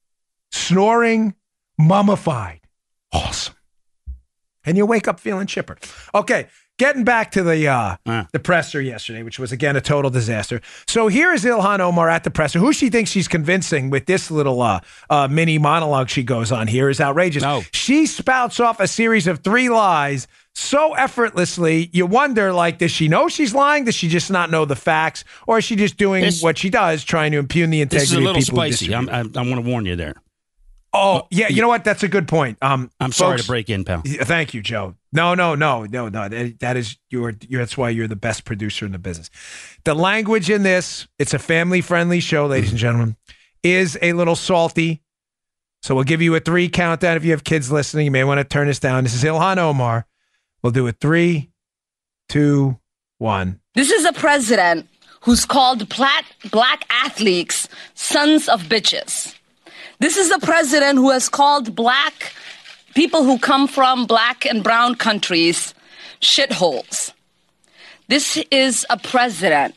Snoring, mummified. Awesome. And you wake up feeling chipper. Okay, getting back to the uh, Ah. the presser yesterday, which was again a total disaster. So here is Ilhan Omar at the presser. Who she thinks she's convincing with this little uh, uh, mini monologue she goes on here is outrageous. No. She spouts off a series of three lies so effortlessly. You wonder, like, does she know she's lying? Does she just not know the facts, or is she just doing This- what she does, trying to impugn the integrity This is a little spicy. I'm, I, I want to warn you there. oh, yeah. You know what? That's a good point. Um, I'm sorry folks- to break in, pal. Thank you, Joe. No, no, no, no, no. That, is your, your. That's why you're the best producer in the business. The language in this, it's a family-friendly show, ladies and gentlemen, is a little salty. So we'll give you a three countdown. If you have kids listening, you may want to turn this down. This is Ilhan Omar. We'll do it three, two, one. This is a president who's called black athletes sons of bitches. This is a president who has called black people who come from black and brown countries shitholes. This is a president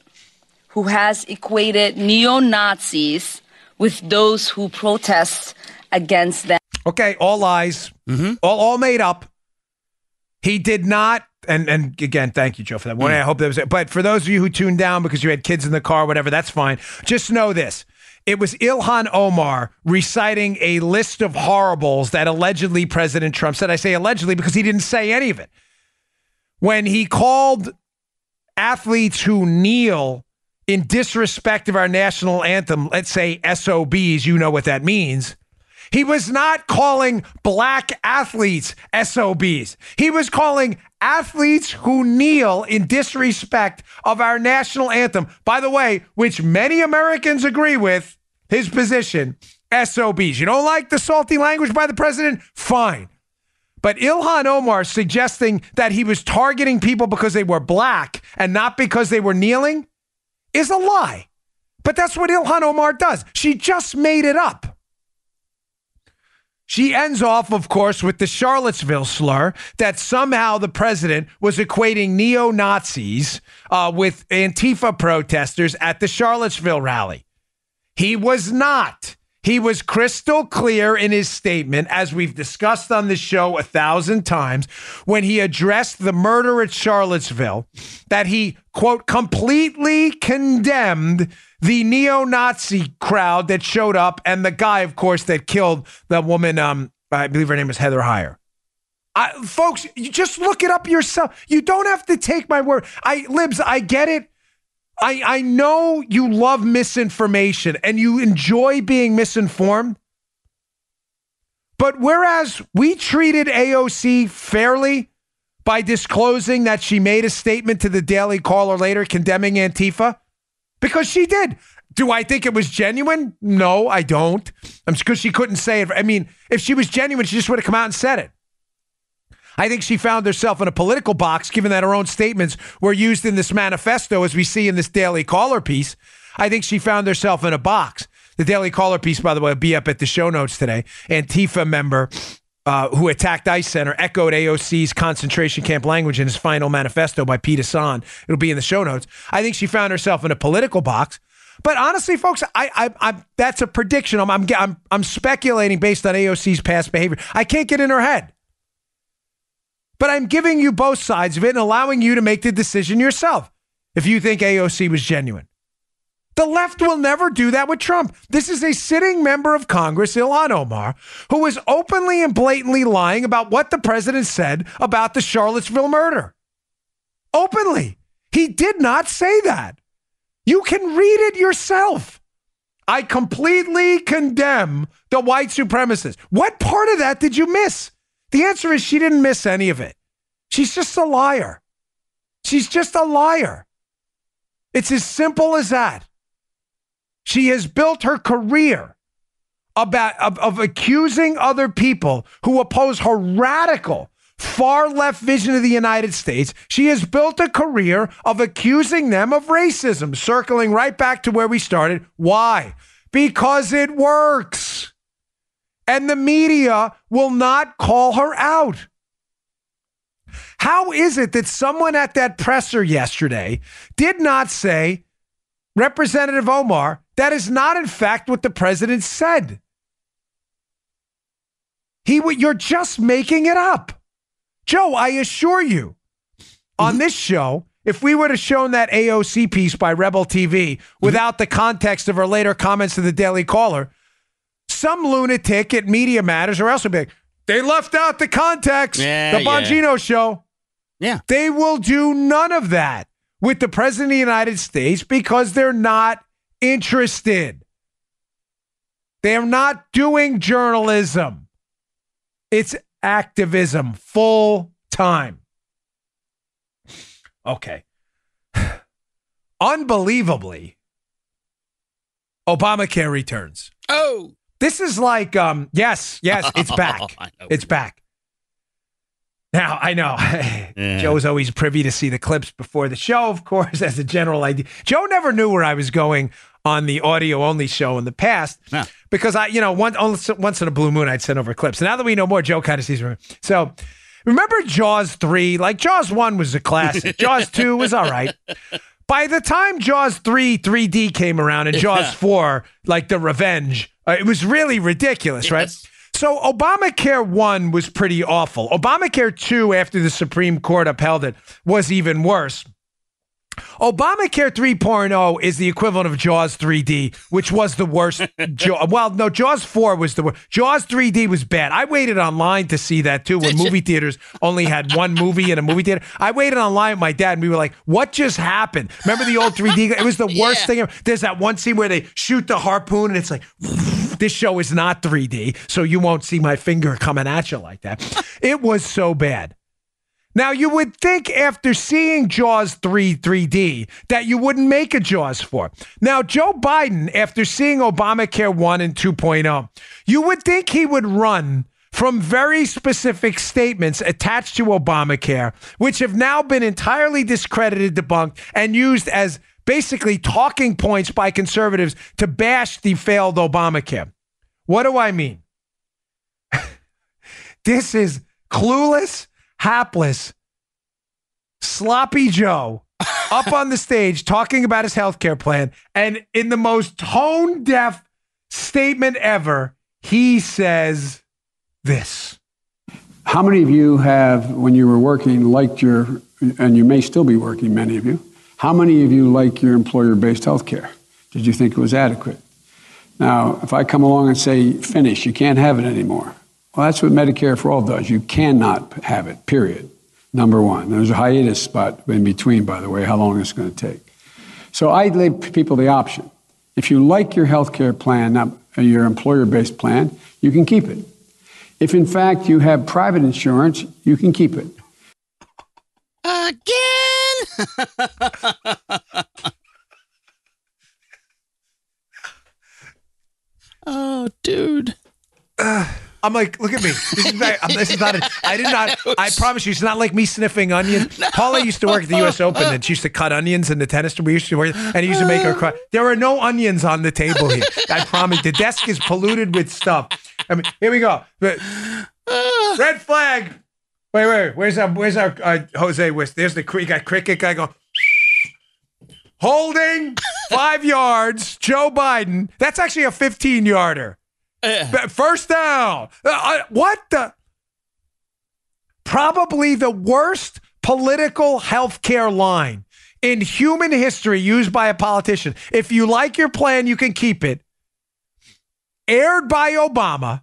who has equated neo Nazis with those who protest against them. Okay, all lies, mm-hmm. all, all made up. He did not, and and again, thank you, Joe, for that one. Mm. I hope that was it. But for those of you who tuned down because you had kids in the car, whatever, that's fine. Just know this. It was Ilhan Omar reciting a list of horribles that allegedly President Trump said. I say allegedly because he didn't say any of it. When he called athletes who kneel in disrespect of our national anthem, let's say SOBs, you know what that means. He was not calling black athletes SOBs. He was calling athletes who kneel in disrespect of our national anthem. By the way, which many Americans agree with his position, SOBs. You don't like the salty language by the president? Fine. But Ilhan Omar suggesting that he was targeting people because they were black and not because they were kneeling is a lie. But that's what Ilhan Omar does. She just made it up. She ends off, of course, with the Charlottesville slur that somehow the president was equating neo Nazis uh, with Antifa protesters at the Charlottesville rally. He was not. He was crystal clear in his statement, as we've discussed on the show a thousand times, when he addressed the murder at Charlottesville, that he, quote, completely condemned the neo Nazi crowd that showed up and the guy, of course, that killed the woman, um, I believe her name was Heather Heyer. I, folks, you just look it up yourself. You don't have to take my word. I libs, I get it. I I know you love misinformation and you enjoy being misinformed. But whereas we treated AOC fairly by disclosing that she made a statement to the Daily Caller later condemning Antifa, because she did. Do I think it was genuine? No, I don't. I'm because she couldn't say it. I mean, if she was genuine, she just would have come out and said it. I think she found herself in a political box, given that her own statements were used in this manifesto, as we see in this Daily Caller piece. I think she found herself in a box. The Daily Caller piece, by the way, will be up at the show notes today. Antifa member uh, who attacked ICE Center echoed AOC's concentration camp language in his final manifesto by Pete Hasson. It'll be in the show notes. I think she found herself in a political box. But honestly, folks, I, I, I that's a prediction. I'm, I'm, I'm speculating based on AOC's past behavior. I can't get in her head. But I'm giving you both sides of it and allowing you to make the decision yourself if you think AOC was genuine. The left will never do that with Trump. This is a sitting member of Congress, Ilhan Omar, who is openly and blatantly lying about what the president said about the Charlottesville murder. Openly. He did not say that. You can read it yourself. I completely condemn the white supremacists. What part of that did you miss? The answer is she didn't miss any of it. She's just a liar. She's just a liar. It's as simple as that. She has built her career about of, of accusing other people who oppose her radical far left vision of the United States. She has built a career of accusing them of racism, circling right back to where we started. Why? Because it works and the media will not call her out. How is it that someone at that presser yesterday did not say, Representative Omar, that is not in fact what the president said? He, you're just making it up. Joe, I assure you, on mm-hmm. this show, if we would have shown that AOC piece by Rebel TV mm-hmm. without the context of her later comments to the Daily Caller, some lunatic at Media Matters or else would be like, they left out the context. Yeah, the Bongino yeah. show. Yeah. They will do none of that with the President of the United States because they're not interested. They're not doing journalism. It's activism full time. Okay. Unbelievably, Obamacare returns. Oh. This is like, um, yes, yes, it's back. It's back. Now, I know Joe's always privy to see the clips before the show, of course, as a general idea. Joe never knew where I was going on the audio only show in the past because I, you know, once, once in a blue moon, I'd send over clips. And now that we know more, Joe kind of sees me. So remember Jaws 3? Like Jaws 1 was a classic, Jaws 2 was all right. By the time Jaws 3 3D came around and Jaws 4, like the revenge, uh, it was really ridiculous, right? So Obamacare 1 was pretty awful. Obamacare 2, after the Supreme Court upheld it, was even worse. Obamacare 3.0 is the equivalent of Jaws 3D, which was the worst. Jaw- well, no, Jaws 4 was the worst. Jaws 3D was bad. I waited online to see that too when movie theaters only had one movie in a movie theater. I waited online with my dad and we were like, what just happened? Remember the old 3D? It was the worst Yeah. thing. ever. There's that one scene where they shoot the harpoon and it's like, this show is not 3D, so you won't see my finger coming at you like that. It was so bad. Now, you would think after seeing Jaws 3 3D that you wouldn't make a Jaws 4. Now, Joe Biden, after seeing Obamacare 1 and 2.0, you would think he would run from very specific statements attached to Obamacare, which have now been entirely discredited, debunked, and used as basically talking points by conservatives to bash the failed Obamacare. What do I mean? this is clueless, hapless, sloppy Joe up on the stage talking about his health care plan and in the most tone deaf statement ever. He says this. How many of you have, when you were working, liked your, and you may still be working, many of you, how many of you like your employer based health care? Did you think it was adequate? Now, if I come along and say, finish, you can't have it anymore. Well, that's what Medicare for All does. You cannot have it, period. Number one. There's a hiatus spot in between, by the way, how long it's going to take. So I give people the option. If you like your health care plan, not uh, your employer based plan, you can keep it. If in fact you have private insurance, you can keep it. Again. oh, dude. I'm like, look at me. This is, not, this is not. A, I did not. I promise you, it's not like me sniffing onions. Paula used to work at the U.S. Open, and she used to cut onions in the tennis. We used to work, and he used to make her cry. There are no onions on the table here. I promise. The desk is polluted with stuff. I mean, here we go. Red flag. Wait, wait. Where's our Where's our uh, Jose? West? There's the cri- got cricket guy going. Holding five yards. Joe Biden. That's actually a 15 yarder. First down. Uh, uh, what the? Probably the worst political health care line in human history used by a politician. If you like your plan, you can keep it. Aired by Obama,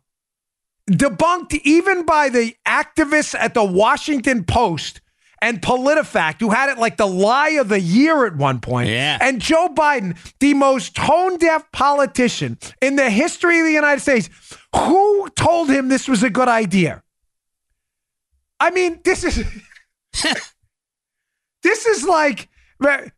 debunked even by the activists at the Washington Post and PolitiFact, who had it like the lie of the year at one point. Yeah. And Joe Biden, the most tone deaf politician in the history of the United States, who told him this was a good idea? I mean, this is this is like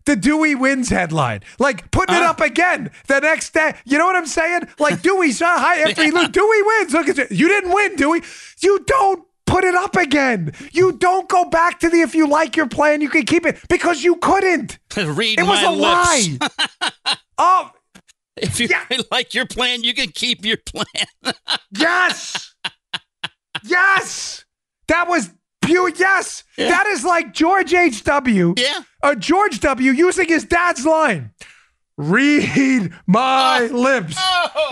the Dewey wins headline, like putting it up again the next day. You know what I'm saying? Like Dewey's uh, hi after he look, Dewey wins. Look at you. You didn't win, Dewey. You don't put it up again. You don't go back to the if you like your plan, you can keep it because you couldn't. Read It was a lips. lie. oh If you Yeah. like your plan, you can keep your plan. yes, yes. That was pure. Yes, that is like George H. W. Yeah. uh, George W. using his dad's line. Read my oh. lips.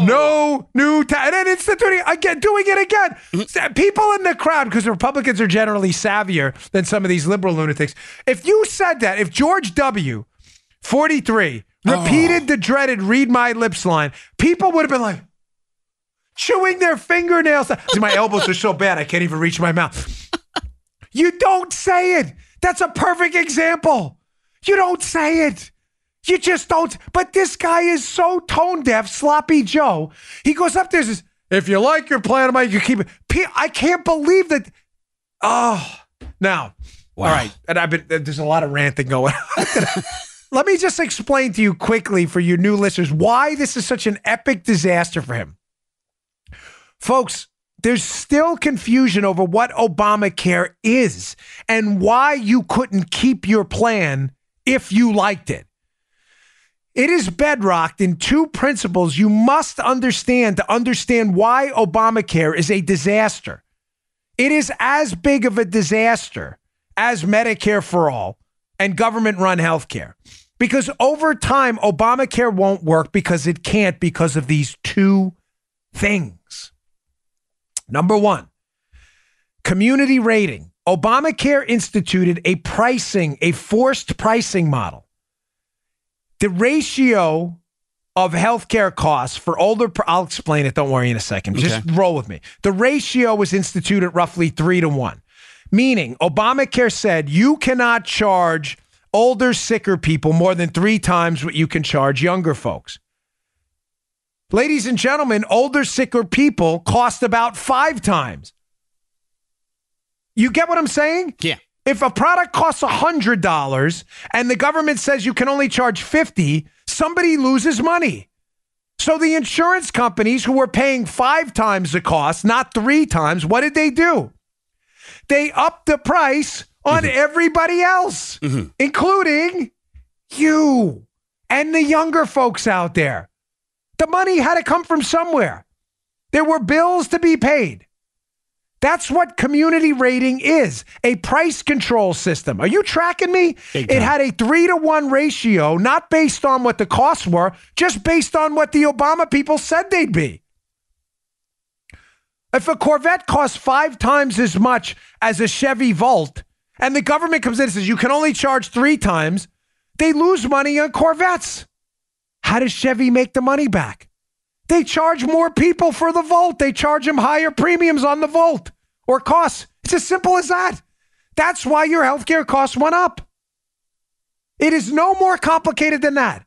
No new ta- and then instituting again, doing it again. Mm-hmm. People in the crowd, because Republicans are generally savvier than some of these liberal lunatics. If you said that, if George W. 43 repeated the dreaded read my lips line, people would have been like chewing their fingernails. See, my elbows are so bad I can't even reach my mouth. You don't say it. That's a perfect example. You don't say it. You just don't. But this guy is so tone deaf, sloppy Joe. He goes up there and says, if you like your plan, you keep it. I can't believe that. Oh, now, all right. And I've been, there's a lot of ranting going on. Let me just explain to you quickly for your new listeners why this is such an epic disaster for him. Folks, there's still confusion over what Obamacare is and why you couldn't keep your plan if you liked it. It is bedrocked in two principles you must understand to understand why Obamacare is a disaster. It is as big of a disaster as Medicare for all and government run healthcare. Because over time, Obamacare won't work because it can't because of these two things. Number one, community rating. Obamacare instituted a pricing, a forced pricing model. The ratio of healthcare costs for older, I'll explain it. Don't worry in a second. Just roll with me. The ratio was instituted roughly three to one, meaning Obamacare said you cannot charge older, sicker people more than three times what you can charge younger folks. Ladies and gentlemen, older, sicker people cost about five times. You get what I'm saying? Yeah. If a product costs $100 and the government says you can only charge 50, somebody loses money. So the insurance companies who were paying 5 times the cost, not 3 times, what did they do? They upped the price on mm-hmm. everybody else, mm-hmm. including you and the younger folks out there. The money had to come from somewhere. There were bills to be paid. That's what community rating is a price control system. Are you tracking me? It had a three to one ratio, not based on what the costs were, just based on what the Obama people said they'd be. If a Corvette costs five times as much as a Chevy Volt, and the government comes in and says you can only charge three times, they lose money on Corvettes. How does Chevy make the money back? They charge more people for the Volt. They charge them higher premiums on the Volt or costs. It's as simple as that. That's why your healthcare costs went up. It is no more complicated than that.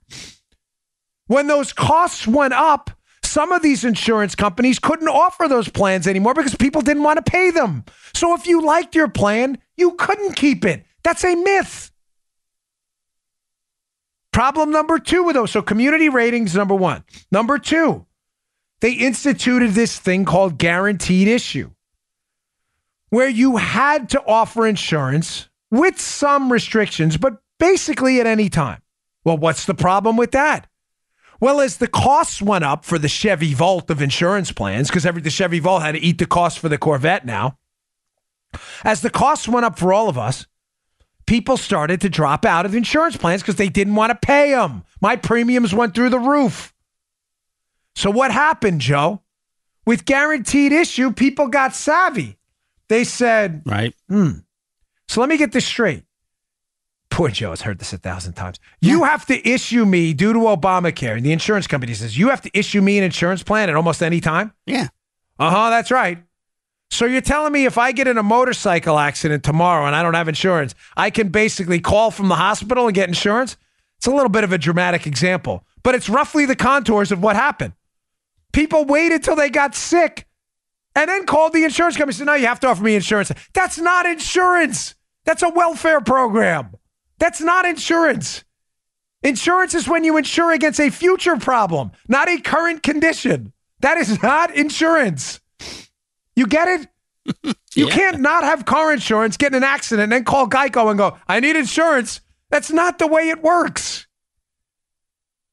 When those costs went up, some of these insurance companies couldn't offer those plans anymore because people didn't want to pay them. So if you liked your plan, you couldn't keep it. That's a myth. Problem number two with those. So community ratings, number one. Number two, they instituted this thing called guaranteed issue, where you had to offer insurance with some restrictions, but basically at any time. Well, what's the problem with that? Well, as the costs went up for the Chevy Volt of insurance plans, because every the Chevy Volt had to eat the cost for the Corvette now. As the costs went up for all of us, people started to drop out of insurance plans because they didn't want to pay them. My premiums went through the roof. So what happened, Joe? With guaranteed issue, people got savvy. They said, Right. Hmm. so let me get this straight. Poor Joe has heard this a thousand times. You have to issue me due to Obamacare. And the insurance company says, you have to issue me an insurance plan at almost any time? Yeah. Uh huh, that's right. So you're telling me if I get in a motorcycle accident tomorrow and I don't have insurance, I can basically call from the hospital and get insurance? It's a little bit of a dramatic example, but it's roughly the contours of what happened. People waited till they got sick and then called the insurance company and said, No, you have to offer me insurance. That's not insurance. That's a welfare program. That's not insurance. Insurance is when you insure against a future problem, not a current condition. That is not insurance. You get it? You Yeah. can't not have car insurance, get in an accident, and then call Geico and go, I need insurance. That's not the way it works.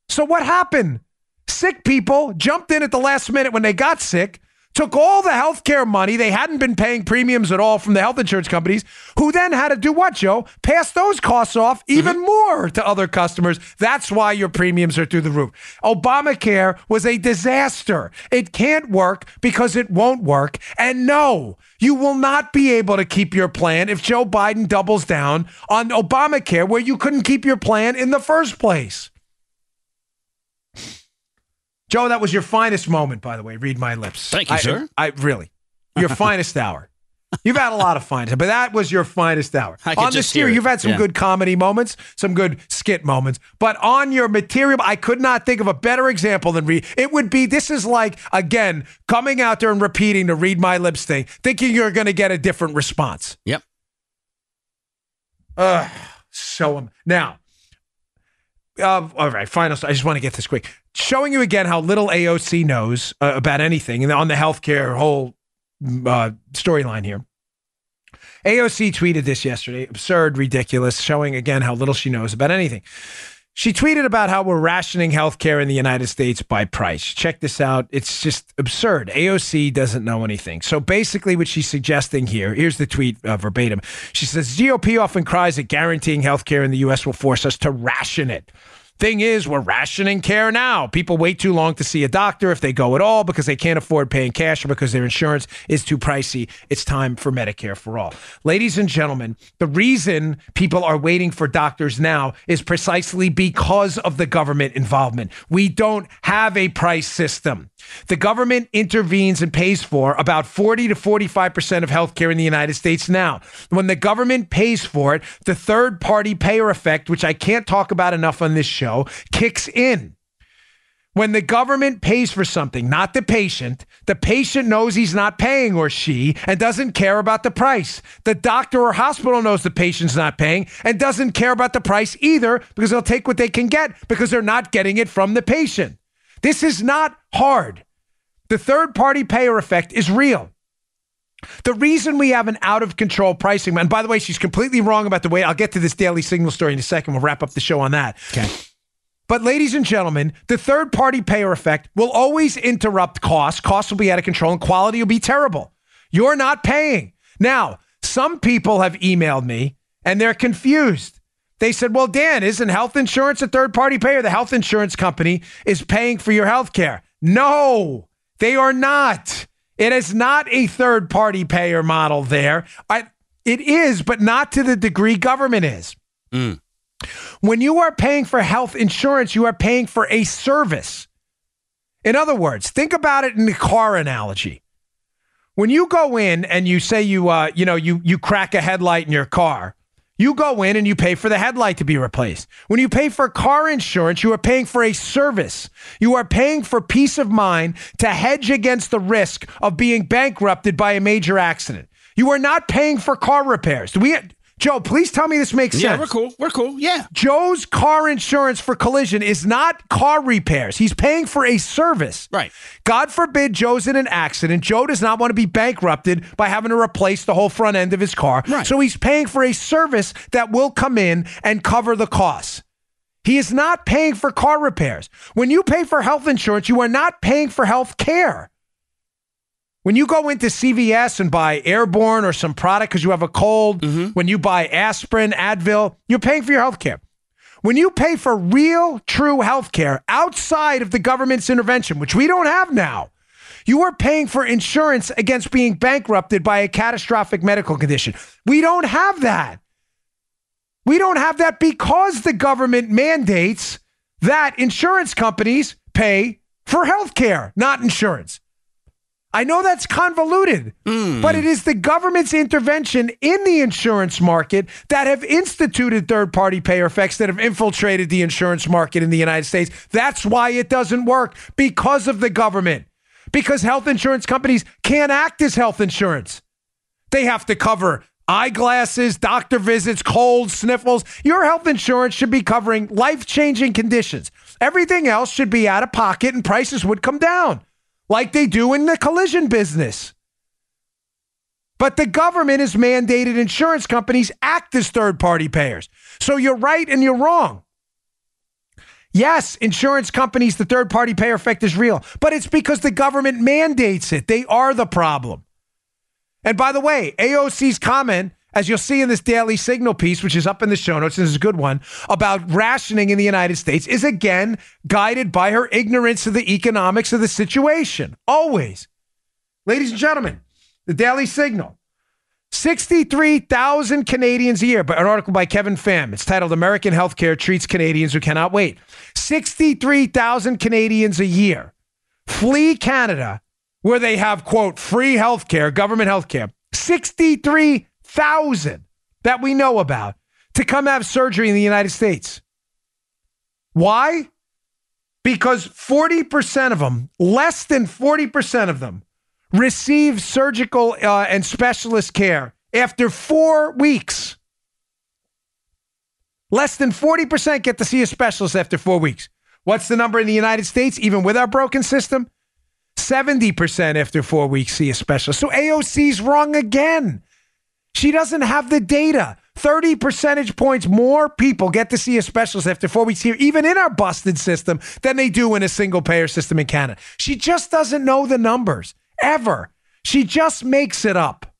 So what happened? Sick people jumped in at the last minute when they got sick, took all the health care money they hadn't been paying premiums at all from the health insurance companies, who then had to do what, Joe? Pass those costs off mm-hmm. even more to other customers. That's why your premiums are through the roof. Obamacare was a disaster. It can't work because it won't work. And no, you will not be able to keep your plan if Joe Biden doubles down on Obamacare, where you couldn't keep your plan in the first place. Joe, that was your finest moment, by the way. Read my lips. Thank you, I- sir. I really, your finest hour. You've had a lot of finest, but that was your finest hour. I on this year, you've had some Yeah. good comedy moments, some good skit moments, but on your material, I could not think of a better example than read. It would be this is like again coming out there and repeating the read my lips thing, thinking you're going to get a different response. Yep. Ugh, so um, now, uh, all right, final. I just want to get this quick. Showing you again how little AOC knows uh, about anything, and on the healthcare whole uh, storyline here. AOC tweeted this yesterday, absurd, ridiculous, showing again how little she knows about anything. She tweeted about how we're rationing healthcare in the United States by price. Check this out. It's just absurd. AOC doesn't know anything. So basically, what she's suggesting here here's the tweet uh, verbatim. She says GOP often cries that guaranteeing healthcare in the U.S. will force us to ration it. Thing is, we're rationing care now. People wait too long to see a doctor if they go at all because they can't afford paying cash or because their insurance is too pricey. It's time for Medicare for all. Ladies and gentlemen, the reason people are waiting for doctors now is precisely because of the government involvement. We don't have a price system. The government intervenes and pays for about 40 to 45% of healthcare in the United States now. When the government pays for it, the third party payer effect, which I can't talk about enough on this show, kicks in. When the government pays for something, not the patient, the patient knows he's not paying or she and doesn't care about the price. The doctor or hospital knows the patient's not paying and doesn't care about the price either because they'll take what they can get because they're not getting it from the patient. This is not hard. The third party payer effect is real. The reason we have an out of control pricing, and by the way, she's completely wrong about the way I'll get to this daily signal story in a second. We'll wrap up the show on that. Okay. But, ladies and gentlemen, the third party payer effect will always interrupt costs. Costs will be out of control and quality will be terrible. You're not paying. Now, some people have emailed me and they're confused. They said, Well, Dan, isn't health insurance a third party payer? The health insurance company is paying for your health care. No, they are not. It is not a third party payer model there. I, it is, but not to the degree government is. Mm. When you are paying for health insurance, you are paying for a service. In other words, think about it in the car analogy. When you go in and you say you uh, you know you you crack a headlight in your car, you go in and you pay for the headlight to be replaced. When you pay for car insurance, you are paying for a service. You are paying for peace of mind to hedge against the risk of being bankrupted by a major accident. You are not paying for car repairs. Do we Joe, please tell me this makes Yeah, sense. Yeah, we're cool. We're cool. Yeah. Joe's car insurance for collision is not car repairs. He's paying for a service. Right. God forbid Joe's in an accident. Joe does not want to be bankrupted by having to replace the whole front end of his car. Right. So he's paying for a service that will come in and cover the costs. He is not paying for car repairs. When you pay for health insurance, you are not paying for health care. When you go into CVS and buy airborne or some product because you have a cold, mm-hmm. when you buy aspirin, Advil, you're paying for your health care. When you pay for real, true health care outside of the government's intervention, which we don't have now, you are paying for insurance against being bankrupted by a catastrophic medical condition. We don't have that. We don't have that because the government mandates that insurance companies pay for health care, not insurance. I know that's convoluted, hmm. but it is the government's intervention in the insurance market that have instituted third party payer effects that have infiltrated the insurance market in the United States. That's why it doesn't work because of the government. Because health insurance companies can't act as health insurance. They have to cover eyeglasses, doctor visits, colds, sniffles. Your health insurance should be covering life changing conditions. Everything else should be out of pocket and prices would come down like they do in the collision business. But the government has mandated insurance companies act as third party payers. So you're right and you're wrong. Yes, insurance companies, the third party payer effect is real, but it's because the government mandates it. They are the problem. And by the way, AOC's comment, as you'll see in this Daily Signal piece, which is up in the show notes, and this is a good one, about rationing in the United States, is again guided by her ignorance of the economics of the situation. Always. Ladies and gentlemen, the Daily Signal. 63,000 Canadians a year, but an article by Kevin Pham. It's titled American Healthcare Treats Canadians Who Cannot Wait. 63,000 Canadians a year flee Canada where they have, quote, free healthcare, government healthcare. 63,000 that we know about to come have surgery in the United States. Why? Because 40% of them, less than 40% of them, receive surgical uh, and specialist care after four weeks. Less than 40% get to see a specialist after four weeks. What's the number in the United States, even with our broken system? 70% after four weeks see a specialist. So AOC's wrong again. She doesn't have the data. 30 percentage points more people get to see a specialist after four weeks here, even in our busted system, than they do in a single payer system in Canada. She just doesn't know the numbers ever. She just makes it up.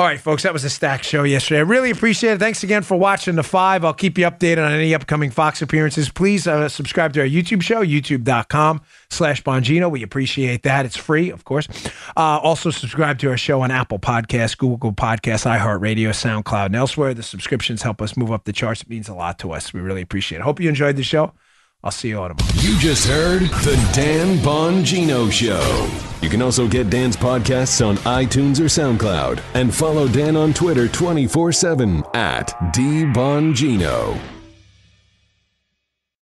All right, folks, that was a stack show yesterday. I really appreciate it. Thanks again for watching the five. I'll keep you updated on any upcoming Fox appearances. Please uh, subscribe to our YouTube show, youtube.com slash Bongino. We appreciate that. It's free, of course. Uh, also, subscribe to our show on Apple Podcasts, Google Podcasts, iHeartRadio, SoundCloud, and elsewhere. The subscriptions help us move up the charts. It means a lot to us. We really appreciate it. Hope you enjoyed the show. I'll see you tomorrow. You just heard The Dan Bongino Show. You can also get Dan's podcasts on iTunes or SoundCloud and follow Dan on Twitter 24 7 at DBongino.